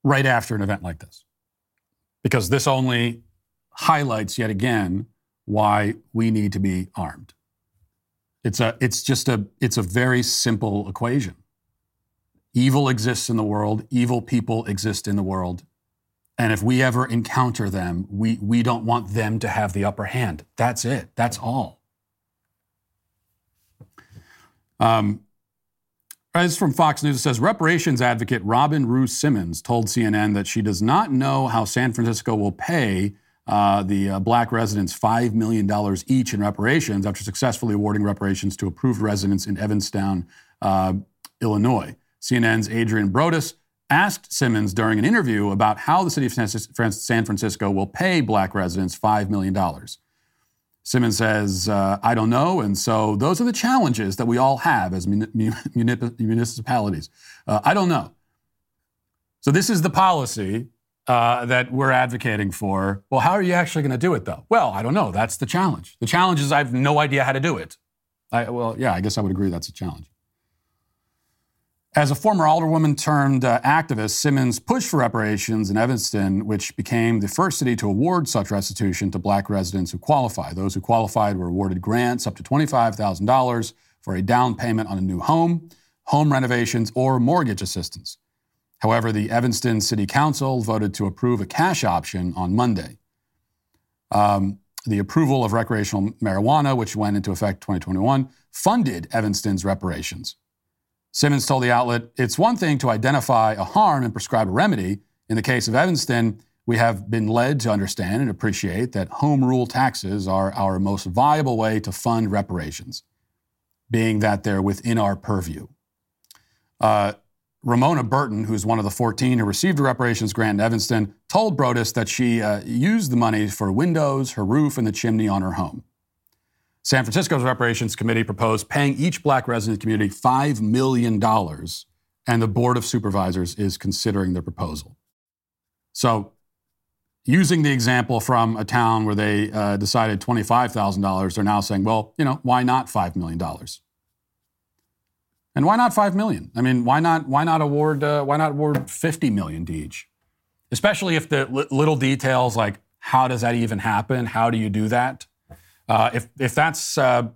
right after an event like this. Because this only highlights yet again why we need to be armed. It's a it's just a it's a very simple equation. Evil exists in the world, evil people exist in the world. And if we ever encounter them, we, we don't want them to have the upper hand. That's it. That's all. Um, from Fox News. It says reparations advocate Robin Rue Simmons told CNN that she does not know how San Francisco will pay uh, the uh, black residents $5 million each in reparations after successfully awarding reparations to approved residents in Evanston, uh, Illinois. CNN's Adrienne Broaddus asked Simmons during an interview about how the city of San Francisco will pay black residents $5 million. Simmons says, uh, I don't know. And so those are the challenges that we all have as municipalities. Uh, I don't know. So this is the policy uh, that we're advocating for. Well, how are you actually going to do it, though? Well, I don't know. That's the challenge. The challenge is I have no idea how to do it. I, well, yeah, I guess I would agree that's a challenge. As a former alderwoman turned uh, activist, Simmons pushed for reparations in Evanston, which became the first city to award such restitution to black residents who qualify. Those who qualified were awarded grants up to $25,000 for a down payment on a new home, home renovations, or mortgage assistance. However, the Evanston City Council voted to approve a cash option on Monday. Um, the approval of recreational marijuana, which went into effect 2021, funded Evanston's reparations. Simmons told the outlet, It's one thing to identify a harm and prescribe a remedy. In the case of Evanston, we have been led to understand and appreciate that home rule taxes are our most viable way to fund reparations, being that they're within our purview. Uh, Ramona Burton, who's one of the 14 who received a reparations grant in Evanston, told Broaddus that she uh, used the money for windows, her roof, and the chimney on her home. San Francisco's reparations committee proposed paying each black resident community $5 million, and the Board of Supervisors is considering the proposal. So, using the example from a town where they uh, decided $25,000, they're now saying, well, you know, why not $5 million? And why not 5 million? I mean, why not, why not, award, uh, why not award 50 million to each? Especially if the li- little details like how does that even happen? How do you do that? Uh, if, if that's, uh,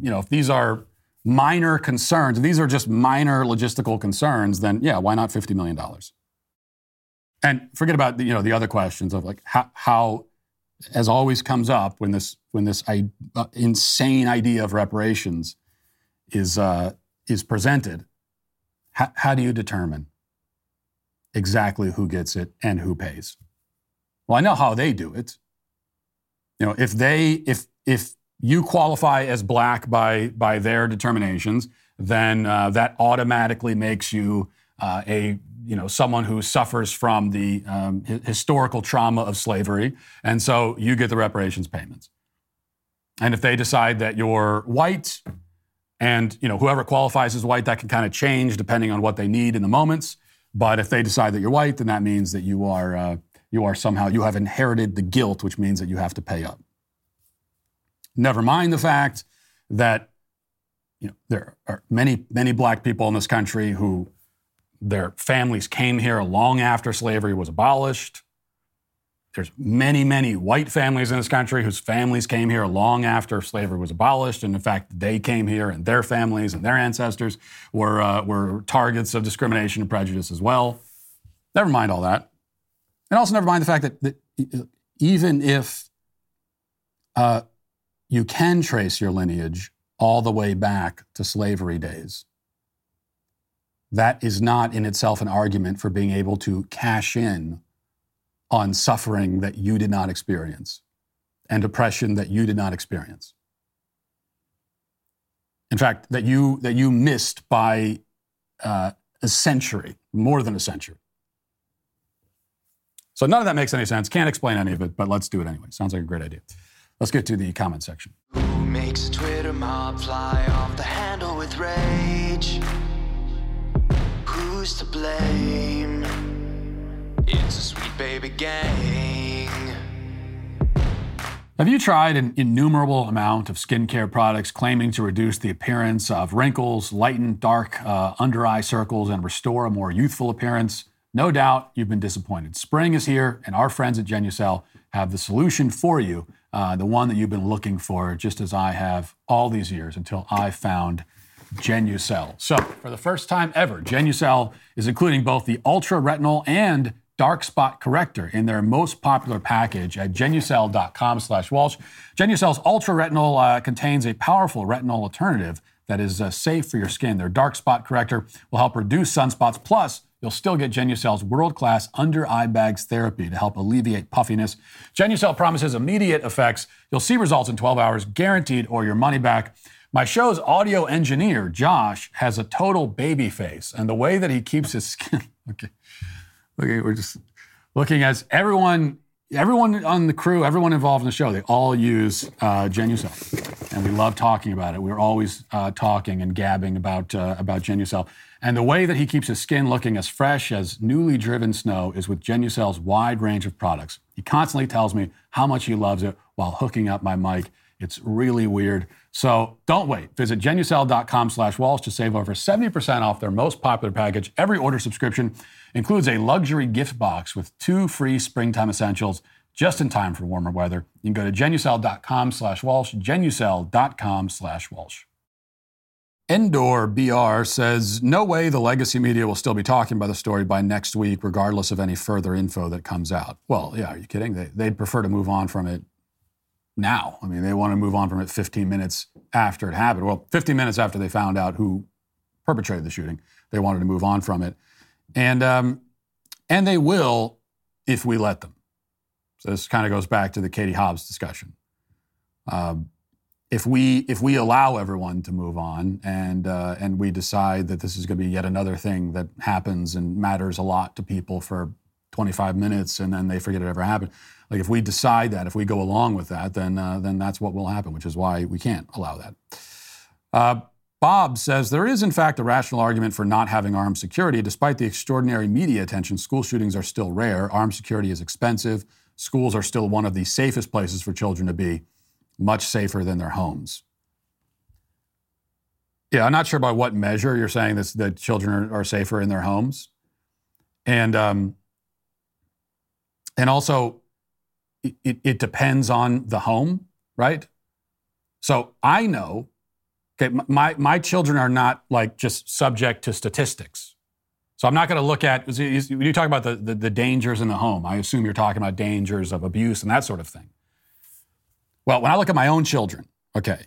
you know, if these are minor concerns, these are just minor logistical concerns, then yeah, why not $50 million? And forget about the, you know the other questions of like how, how as always comes up when this when this I, uh, insane idea of reparations is uh, is presented. How, how do you determine exactly who gets it and who pays? Well, I know how they do it. You know, if they if if you qualify as black by by their determinations, then uh, that automatically makes you uh, a you know someone who suffers from the um, historical trauma of slavery, and so you get the reparations payments. And if they decide that you're white, and you know whoever qualifies as white, that can kind of change depending on what they need in the moments. But if they decide that you're white, then that means that you are uh, you are somehow you have inherited the guilt, which means that you have to pay up. Never mind the fact that you know there are many many black people in this country who their families came here long after slavery was abolished. There's many, many white families in this country whose families came here long after slavery was abolished. And in fact, they came here and their families and their ancestors were, uh, were targets of discrimination and prejudice as well. Never mind all that. And also, never mind the fact that, that even if uh, you can trace your lineage all the way back to slavery days, that is not in itself an argument for being able to cash in on suffering that you did not experience and oppression that you did not experience. In fact, that you, that you missed by uh, a century, more than a century. So none of that makes any sense. Can't explain any of it, but let's do it anyway. Sounds like a great idea. Let's get to the comment section. Who makes Twitter mob fly off the handle with rage? Who's to blame? It's a sweet baby gang. Have you tried an innumerable amount of skincare products claiming to reduce the appearance of wrinkles, lighten dark uh, under eye circles, and restore a more youthful appearance? No doubt you've been disappointed. Spring is here, and our friends at Genucel have the solution for you, uh, the one that you've been looking for, just as I have all these years until I found Genucel. So, for the first time ever, Genucel is including both the ultra retinol and dark spot corrector in their most popular package at genucel.com slash walsh. Genucel's ultra retinol uh, contains a powerful retinol alternative that is uh, safe for your skin. Their dark spot corrector will help reduce sunspots. Plus you'll still get genucel's world-class under eye bags therapy to help alleviate puffiness. Genucel promises immediate effects. You'll see results in 12 hours guaranteed or your money back. My show's audio engineer josh has a total baby face and the way that he keeps his skin okay Okay, we're just looking at everyone, everyone on the crew, everyone involved in the show. They all use uh, Genucel, and we love talking about it. We're always uh, talking and gabbing about uh, about Genucel. And the way that he keeps his skin looking as fresh as newly driven snow is with Genucel's wide range of products. He constantly tells me how much he loves it while hooking up my mic. It's really weird. So don't wait. Visit genucel.com slash Walsh to save over 70% off their most popular package. Every order subscription includes a luxury gift box with two free springtime essentials just in time for warmer weather. You can go to genucel.com slash Walsh, genucel.com slash Walsh. Endor BR says, no way the legacy media will still be talking about the story by next week, regardless of any further info that comes out. Well, yeah, are you kidding? They, they'd prefer to move on from it now. I mean, they want to move on from it 15 minutes after it happened. Well, 15 minutes after they found out who perpetrated the shooting, they wanted to move on from it, and um, and they will if we let them. So this kind of goes back to the Katie Hobbs discussion. Um, if we if we allow everyone to move on and uh, and we decide that this is going to be yet another thing that happens and matters a lot to people for 25 minutes and then they forget it ever happened. Like if we decide that, if we go along with that, then uh, then that's what will happen, which is why we can't allow that. Uh, Bob says there is, in fact, a rational argument for not having armed security. Despite the extraordinary media attention, school shootings are still rare. Armed security is expensive. Schools are still one of the safest places for children to be, much safer than their homes. Yeah, I'm not sure by what measure you're saying this, that children are, are safer in their homes. And, um, and also, it, it depends on the home, right? So I know, okay, my, my children are not like just subject to statistics. So I'm not going to look at, when you talk about the, the, the, dangers in the home, I assume you're talking about dangers of abuse and that sort of thing. Well, when I look at my own children, okay,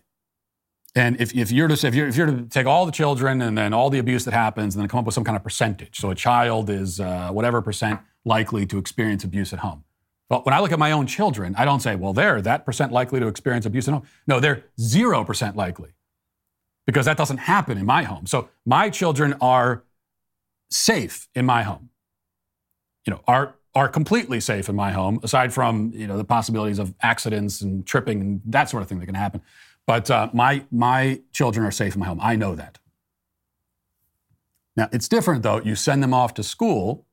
and if, if, you're to, if, you're, if you're to take all the children and then all the abuse that happens and then come up with some kind of percentage, so a child is uh, whatever percent likely to experience abuse at home. But when I look at my own children, I don't say, well, they're that percent likely to experience abuse at home. No, they're 0% likely because that doesn't happen in my home. So my children are safe in my home. You know, are are completely safe in my home, aside from you know the possibilities of accidents and tripping and that sort of thing that can happen. But uh, my my children are safe in my home. I know that. Now, it's different though. You send them off to school,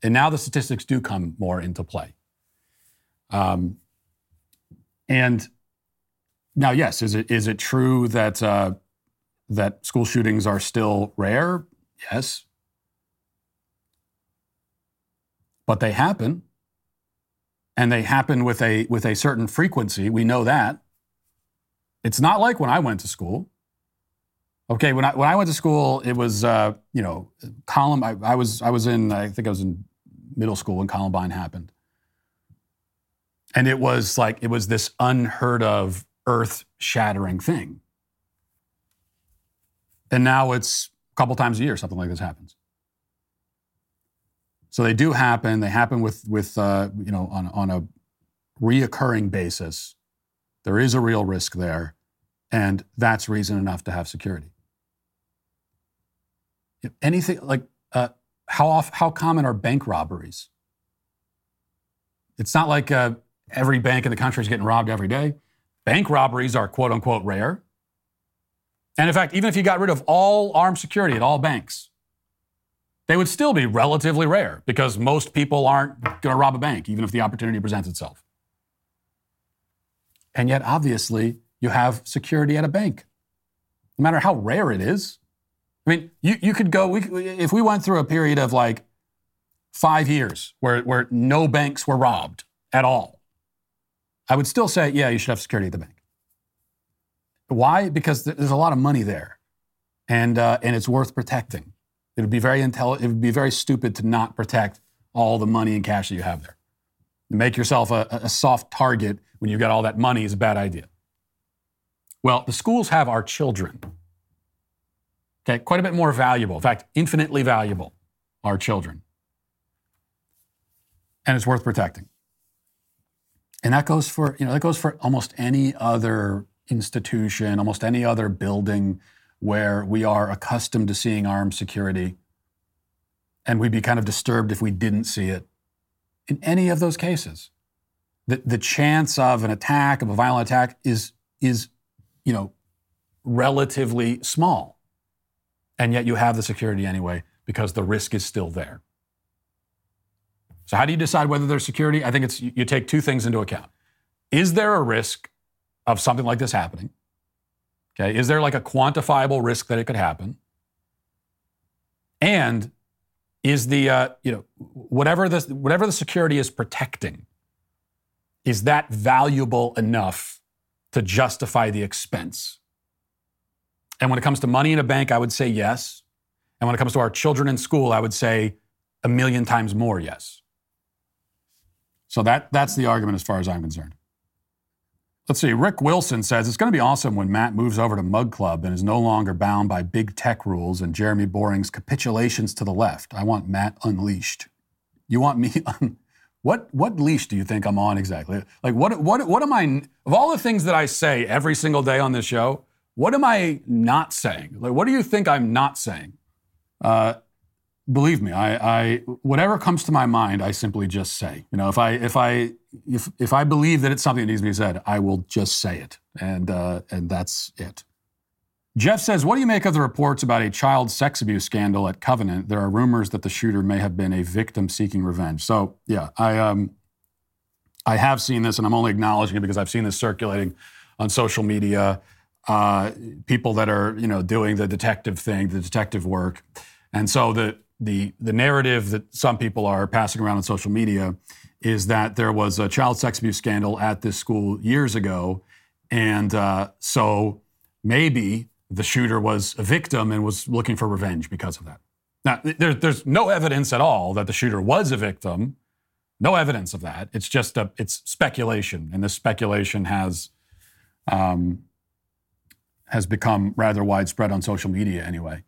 and now the statistics do come more into play. Um, and now, yes, is it is it true that uh, that school shootings are still rare? Yes, but they happen, and they happen with a with a certain frequency. We know that. It's not like when I went to school. Okay, when I when I went to school, it was uh, you know Column. I, I was I was in I think I was in middle school when Columbine happened, and it was like it was this unheard of earth shattering thing. And now it's a couple times a year something like this happens. So they do happen. They happen with with uh, you know on on a reoccurring basis. There is a real risk there, and that's reason enough to have security. If anything like uh, how off, how common are bank robberies? It's not like uh, every bank in the country is getting robbed every day. Bank robberies are quote unquote rare. And in fact, even if you got rid of all armed security at all banks, they would still be relatively rare because most people aren't going to rob a bank, even if the opportunity presents itself. And yet, obviously, you have security at a bank, no matter how rare it is. I mean, you, you could go, we, if we went through a period of like five years where, where no banks were robbed at all, I would still say, yeah, you should have security at the bank. Why? Because there's a lot of money there, and, uh, and it's worth protecting. It would be very intelli- It would be very stupid to not protect all the money and cash that you have there. Make yourself a, a soft target when you've got all that money is a bad idea. Well, the schools have our children. Okay, quite a bit more valuable. In fact, infinitely valuable, our children. And it's worth protecting. And that goes for, you know, that goes for almost any other institution, almost any other building where we are accustomed to seeing armed security. And we'd be kind of disturbed if we didn't see it. In any of those cases, the, the chance of an attack, of a violent attack, is, is, you know, relatively small. And yet you have the security anyway because the risk is still there. So, how do you decide whether there's security? I think it's you take two things into account. Is there a risk of something like this happening? Okay, is there like a quantifiable risk that it could happen? And is the uh, you know whatever the whatever the security is protecting, is that valuable enough to justify the expense? And when it comes to money in a bank, I would say yes. And when it comes to our children in school, I would say a million times more yes. So that, that's the argument as far as I'm concerned. Let's see. Rick Wilson says it's going to be awesome when Matt moves over to Mug Club and is no longer bound by big tech rules and Jeremy Boring's capitulations to the left. I want Matt unleashed. You want me un- what what leash do you think I'm on exactly? Like what what what am I of all the things that I say every single day on this show? What am I not saying? Like what do you think I'm not saying? Uh, believe me, I, I whatever comes to my mind, I simply just say. You know, if I if I if if I believe that it's something that needs to be said, I will just say it, and uh, and that's it. Jeff says, "What do you make of the reports about a child sex abuse scandal at Covenant? There are rumors that the shooter may have been a victim seeking revenge." So yeah, I um, I have seen this, and I'm only acknowledging it because I've seen this circulating on social media. Uh, people that are you know doing the detective thing, the detective work, and so the the the narrative that some people are passing around on social media is that there was a child sex abuse scandal at this school years ago, and uh, so maybe the shooter was a victim and was looking for revenge because of that. Now, there, there's no evidence at all that the shooter was a victim. No evidence of that. It's just a it's speculation, and this speculation has um, has become rather widespread on social media anyway.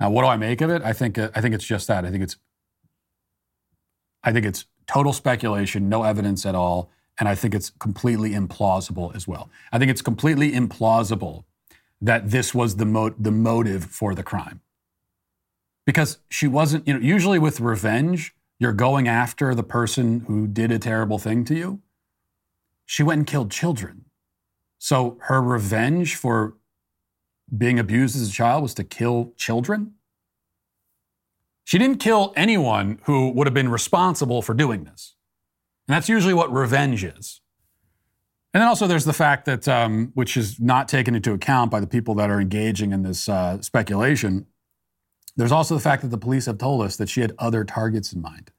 Now, what do I make of it? I think uh, I think it's just that. I think it's I think it's total speculation, no evidence at all, and I think it's completely implausible as well. I think it's completely implausible that this was the mo- the motive for the crime. Because she wasn't, you know, usually with revenge, you're going after the person who did a terrible thing to you. She went and killed children. So her revenge for being abused as a child was to kill children? She didn't kill anyone who would have been responsible for doing this. And that's usually what revenge is. And then also there's the fact that, um, which is not taken into account by the people that are engaging in this uh, speculation, there's also the fact that the police have told us that she had other targets in mind.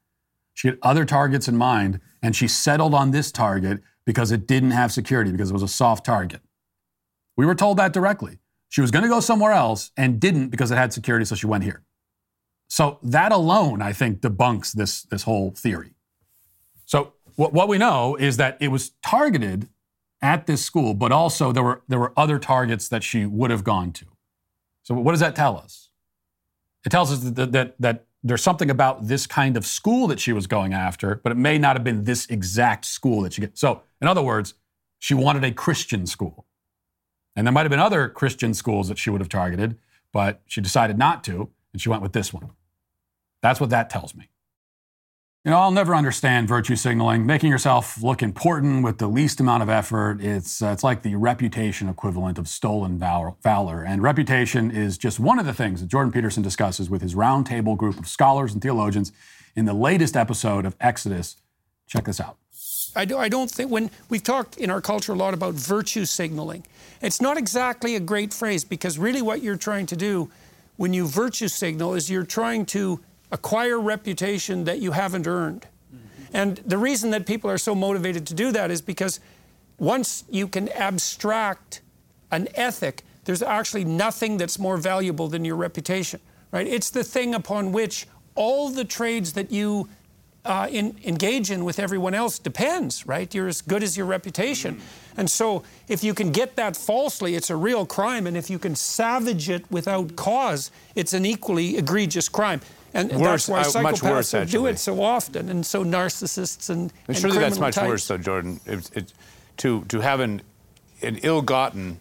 She had other targets in mind, and she settled on this target because it didn't have security, because it was a soft target. We were told that directly. She was going to go somewhere else and didn't because it had security, so she went here. So that alone, I think, debunks this, this whole theory. So what, what we know is that it was targeted at this school, but also there were, there were other targets that she would have gone to. So what does that tell us? It tells us that, that, that there's something about this kind of school that she was going after, but it may not have been this exact school that she get. So, in other words, she wanted a Christian school. And there might have been other Christian schools that she would have targeted, but she decided not to, and she went with this one. That's what that tells me. You know, I'll never understand virtue signaling, making yourself look important with the least amount of effort. It's, uh, it's like the reputation equivalent of stolen valor. And reputation is just one of the things that Jordan Peterson discusses with his roundtable group of scholars and theologians in the latest episode of Exodus. Check this out. I, do, I don't think, when we've talked in our culture a lot about virtue signaling, it's not exactly a great phrase because really what you're trying to do when you virtue signal is you're trying to acquire reputation that you haven't earned. Mm-hmm. And the reason that people are so motivated to do that is because once you can abstract an ethic, there's actually nothing that's more valuable than your reputation, right? It's the thing upon which all the trades that you uh, in, engage in with everyone else depends, right? You're as good as your reputation. Mm-hmm. And so if you can get that falsely, it's a real crime. And if you can savage it without cause, it's an equally egregious crime. And worse, that's why uh, psychopaths worse, do it so often, and so narcissists and, and surely that's much types. worse, though, Jordan. It, it, to to have an an ill-gotten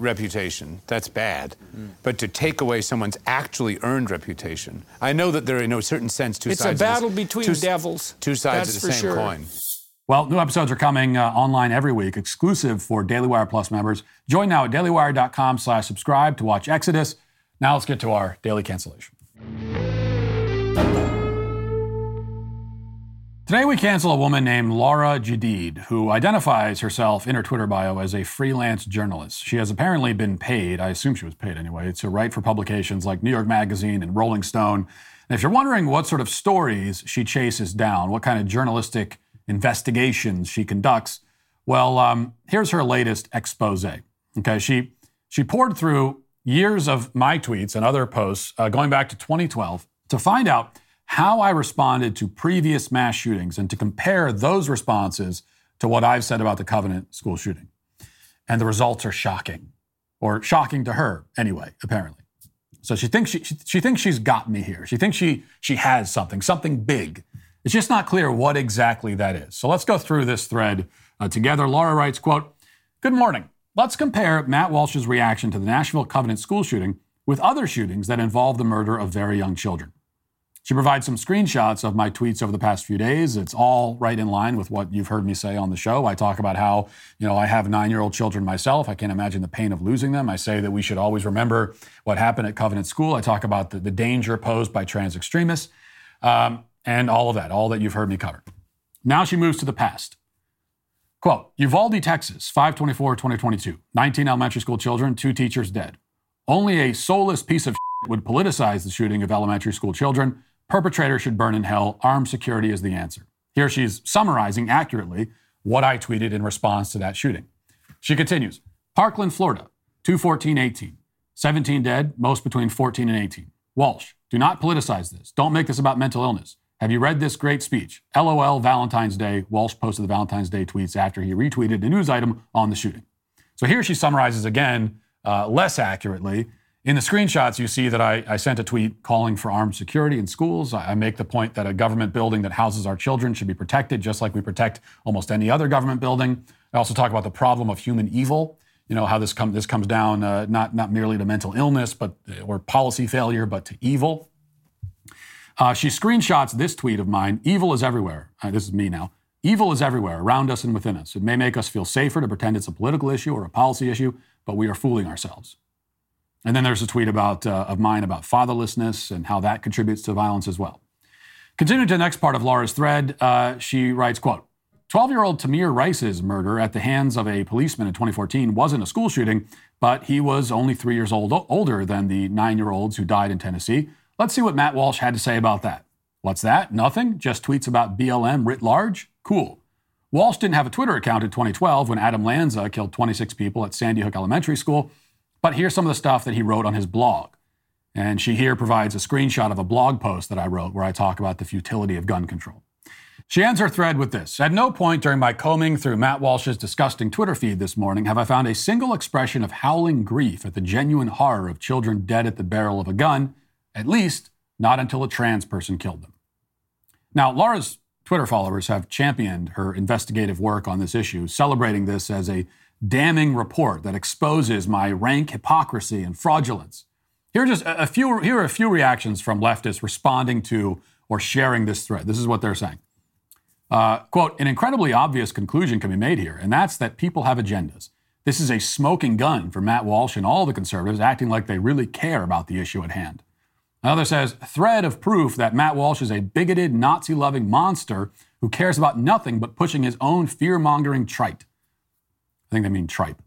reputation, that's bad. Mm. But to take away someone's actually earned reputation, I know that there are in a certain sense two it's sides. It's a battle this, between two, devils. Two sides that's of the same sure. coin. Well, new episodes are coming uh, online every week, exclusive for Daily Wire Plus members. Join now at dailywire.com slash subscribe to watch Exodus. Now let's get to our daily cancellation. Today, we cancel a woman named Laura Jedeed, who identifies herself in her Twitter bio as a freelance journalist. She has apparently been paid, I assume she was paid anyway, to write for publications like New York Magazine and Rolling Stone. And if you're wondering what sort of stories she chases down, what kind of journalistic investigations she conducts, well, um, here's her latest expose. Okay, she she poured through years of my tweets and other posts uh, going back to 2012 to find out how I responded to previous mass shootings and to compare those responses to what I've said about the Covenant school shooting. And the results are shocking, or shocking to her anyway, apparently. So she thinks she, she, she thinks she's got me here. She thinks she she has something, something big. It's just not clear what exactly that is. So let's go through this thread uh, together. Laura writes, quote, Good morning. Let's compare Matt Walsh's reaction to the Nashville Covenant school shooting with other shootings that involve the murder of very young children. She provides some screenshots of my tweets over the past few days. It's all right in line with what you've heard me say on the show. I talk about how, you know, I have nine year old children myself. I can't imagine the pain of losing them. I say that we should always remember what happened at Covenant School. I talk about the, the danger posed by trans extremists um, and all of that, all that you've heard me cover. Now she moves to the past. Quote, Uvalde, Texas, 524 2022. 19 elementary school children, two teachers dead. Only a soulless piece of would politicize the shooting of elementary school children Perpetrator should burn in hell. Armed security is the answer. Here she's summarizing accurately what I tweeted in response to that shooting. She continues Parkland, Florida, 214 18. 17 dead, most between 14 and 18. Walsh, do not politicize this. Don't make this about mental illness. Have you read this great speech? LOL Valentine's Day. Walsh posted the Valentine's Day tweets after he retweeted a news item on the shooting. So here she summarizes again, uh, less accurately, in the screenshots, you see that I, I, sent a tweet calling for armed security in schools. I, I make the point that a government building that houses our children should be protected, just like we protect almost any other government building. I also talk about the problem of human evil. You know how this, this comes down uh, not, not merely to mental illness, but or policy failure, but to evil. Uh, she screenshots this tweet of mine. Evil is everywhere. Uh, this is me now. Evil is everywhere, around us and within us. It may make us feel safer to pretend it's a political issue or a policy issue, but we are fooling ourselves. And then there's a tweet about uh, of mine about fatherlessness and how that contributes to violence as well. Continuing to the next part of Laura's thread, uh, she writes, quote, 12-year-old Tamir Rice's murder at the hands of a policeman in 2014 wasn't a school shooting, but he was only three years old older than the nine-year-olds who died in Tennessee. Let's see what Matt Walsh had to say about that. What's that? Nothing? Just tweets about BLM writ large? Cool. Walsh didn't have a Twitter account in 2012 when Adam Lanza killed 26 people at Sandy Hook Elementary School, but here's some of the stuff that he wrote on his blog. And she here provides a screenshot of a blog post that I wrote where I talk about the futility of gun control. She ends her thread with this At no point during my combing through Matt Walsh's disgusting Twitter feed this morning have I found a single expression of howling grief at the genuine horror of children dead at the barrel of a gun, at least not until a trans person killed them. Now, Laura's Twitter followers have championed her investigative work on this issue, celebrating this as a damning report that exposes my rank hypocrisy and fraudulence. Here are just a few here are a few reactions from leftists responding to or sharing this thread. This is what they're saying. Uh, quote, an incredibly obvious conclusion can be made here, and that's that people have agendas. This is a smoking gun for Matt Walsh and all the conservatives acting like they really care about the issue at hand. Another says, thread of proof that Matt Walsh is a bigoted, Nazi loving monster who cares about nothing but pushing his own fear mongering trite. I think they mean tripe.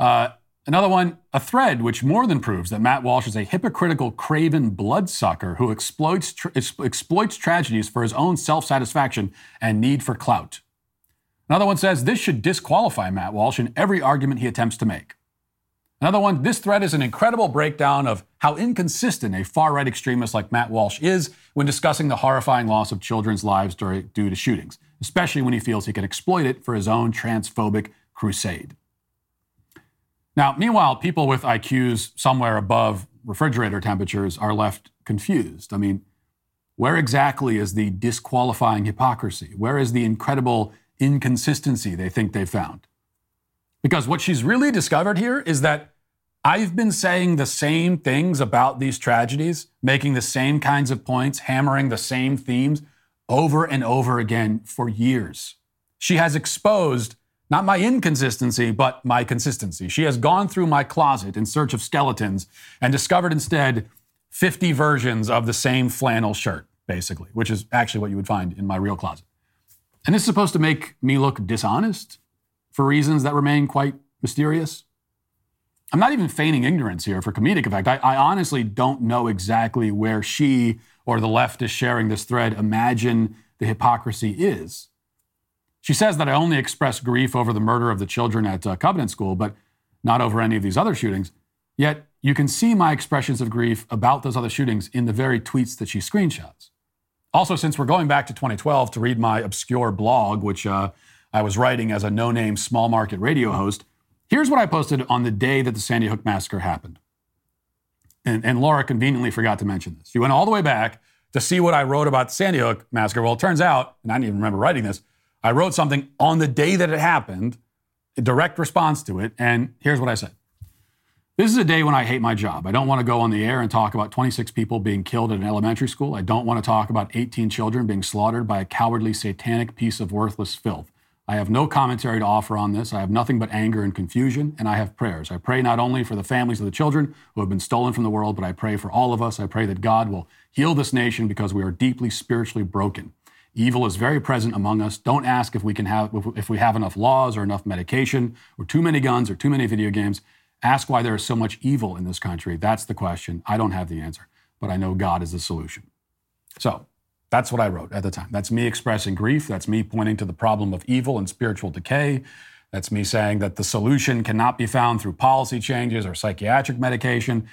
Uh, another one, a thread which more than proves that Matt Walsh is a hypocritical, craven bloodsucker who exploits, exploits tragedies for his own self satisfaction and need for clout. Another one says this should disqualify Matt Walsh in every argument he attempts to make. Another one, this thread is an incredible breakdown of how inconsistent a far right extremist like Matt Walsh is when discussing the horrifying loss of children's lives due to shootings, especially when he feels he can exploit it for his own transphobic crusade. Now, meanwhile, people with IQs somewhere above refrigerator temperatures are left confused. I mean, where exactly is the disqualifying hypocrisy? Where is the incredible inconsistency they think they found? Because what she's really discovered here is that I've been saying the same things about these tragedies, making the same kinds of points, hammering the same themes over and over again for years. She has exposed not my inconsistency, but my consistency. She has gone through my closet in search of skeletons and discovered instead 50 versions of the same flannel shirt, basically, which is actually what you would find in my real closet. And this is supposed to make me look dishonest? for reasons that remain quite mysterious. I'm not even feigning ignorance here for comedic effect. I, I, honestly don't know exactly where she or the left is sharing this thread imagine the hypocrisy is. She says that I only express grief over the murder of the children at uh, Covenant School, but not over any of these other shootings. Yet you can see my expressions of grief about those other shootings in the very tweets that she screenshots. Also, since we're going back to 2012 to read my obscure blog, which uh, I was writing as a no name small market radio host. Here's what I posted on the day that the Sandy Hook massacre happened. And, and Laura conveniently forgot to mention this. She went all the way back to see what I wrote about the Sandy Hook massacre. Well, it turns out, and I didn't even remember writing this, I wrote something on the day that it happened, a direct response to it. And here's what I said This is a day when I hate my job. I don't want to go on the air and talk about 26 people being killed at an elementary school. I don't want to talk about 18 children being slaughtered by a cowardly, satanic piece of worthless filth. I have no commentary to offer on this. I have nothing but anger and confusion, and I have prayers. I pray not only for the families of the children who have been stolen from the world, but I pray for all of us. I pray that God will heal this nation because we are deeply spiritually broken. Evil is very present among us. Don't ask if we can have if we have enough laws or enough medication or too many guns or too many video games. Ask why there is so much evil in this country. That's the question. I don't have the answer, but I know God is the solution. So, that's what I wrote at the time. That's me expressing grief. That's me pointing to the problem of evil and spiritual decay. That's me saying that the solution cannot be found through policy changes or psychiatric medication.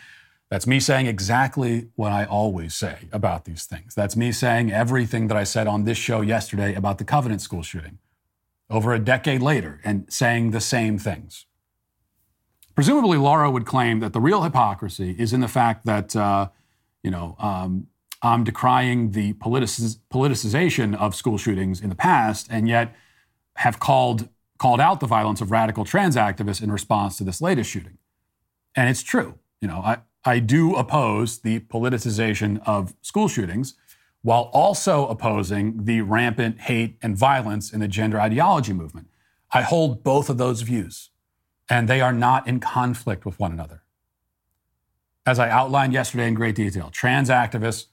That's me saying exactly what I always say about these things. That's me saying everything that I said on this show yesterday about the Covenant School shooting over a decade later and saying the same things. Presumably, Laura would claim that the real hypocrisy is in the fact that, uh, you know, um, I'm decrying the politicization of school shootings in the past, and yet have called called out the violence of radical trans activists in response to this latest shooting. And it's true. You know, I, I do oppose the politicization of school shootings while also opposing the rampant hate and violence in the gender ideology movement. I hold both of those views, and they are not in conflict with one another. as I outlined yesterday in great detail, trans activists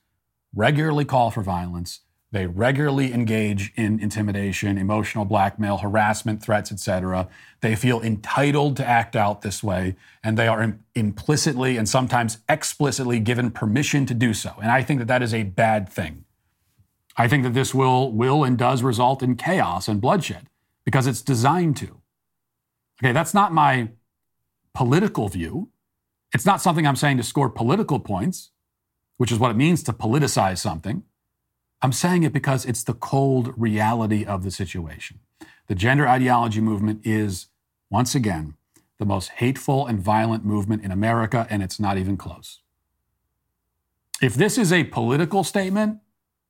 regularly call for violence. They regularly engage in intimidation, emotional blackmail, harassment, threats, etc. They feel entitled to act out this way, and they are im- implicitly and sometimes explicitly given permission to do so. And I think that that is a bad thing. I think that this will will and does result in chaos and bloodshed because it's designed to. Okay, that's not my political view. It's not something I'm saying to score political points, which is what it means to politicize something. I'm saying it because it's the cold reality of the situation. The gender ideology movement is, once again, the most hateful and violent movement in America, and it's not even close. If this is a political statement,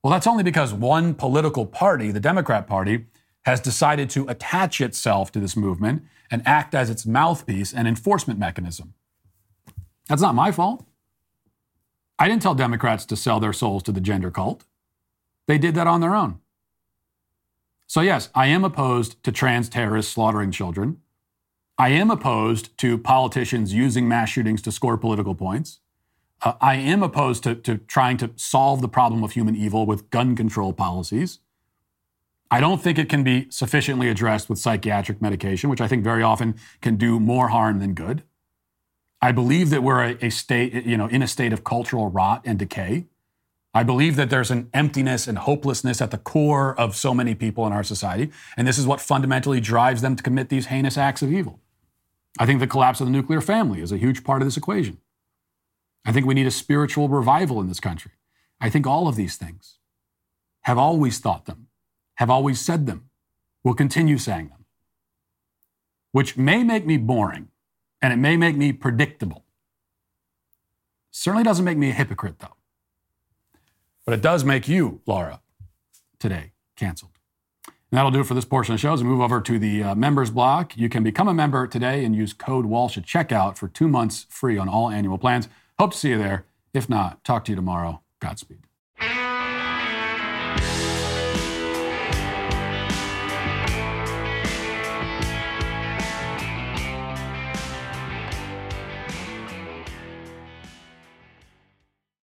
well, that's only because one political party, the Democrat Party, has decided to attach itself to this movement and act as its mouthpiece and enforcement mechanism. That's not my fault. I didn't tell Democrats to sell their souls to the gender cult. They did that on their own. So, yes, I am opposed to trans terrorists slaughtering children. I am opposed to politicians using mass shootings to score political points. Uh, I am opposed to, to trying to solve the problem of human evil with gun control policies. I don't think it can be sufficiently addressed with psychiatric medication, which I think very often can do more harm than good. I believe that we're a, a state, you know, in a state of cultural rot and decay. I believe that there's an emptiness and hopelessness at the core of so many people in our society, and this is what fundamentally drives them to commit these heinous acts of evil. I think the collapse of the nuclear family is a huge part of this equation. I think we need a spiritual revival in this country. I think all of these things have always thought them, have always said them, will continue saying them, which may make me boring and it may make me predictable. Certainly doesn't make me a hypocrite, though. But it does make you, Laura, today canceled. And that'll do it for this portion of the show. As we move over to the uh, members block, you can become a member today and use code Walsh at checkout for two months free on all annual plans. Hope to see you there. If not, talk to you tomorrow. Godspeed.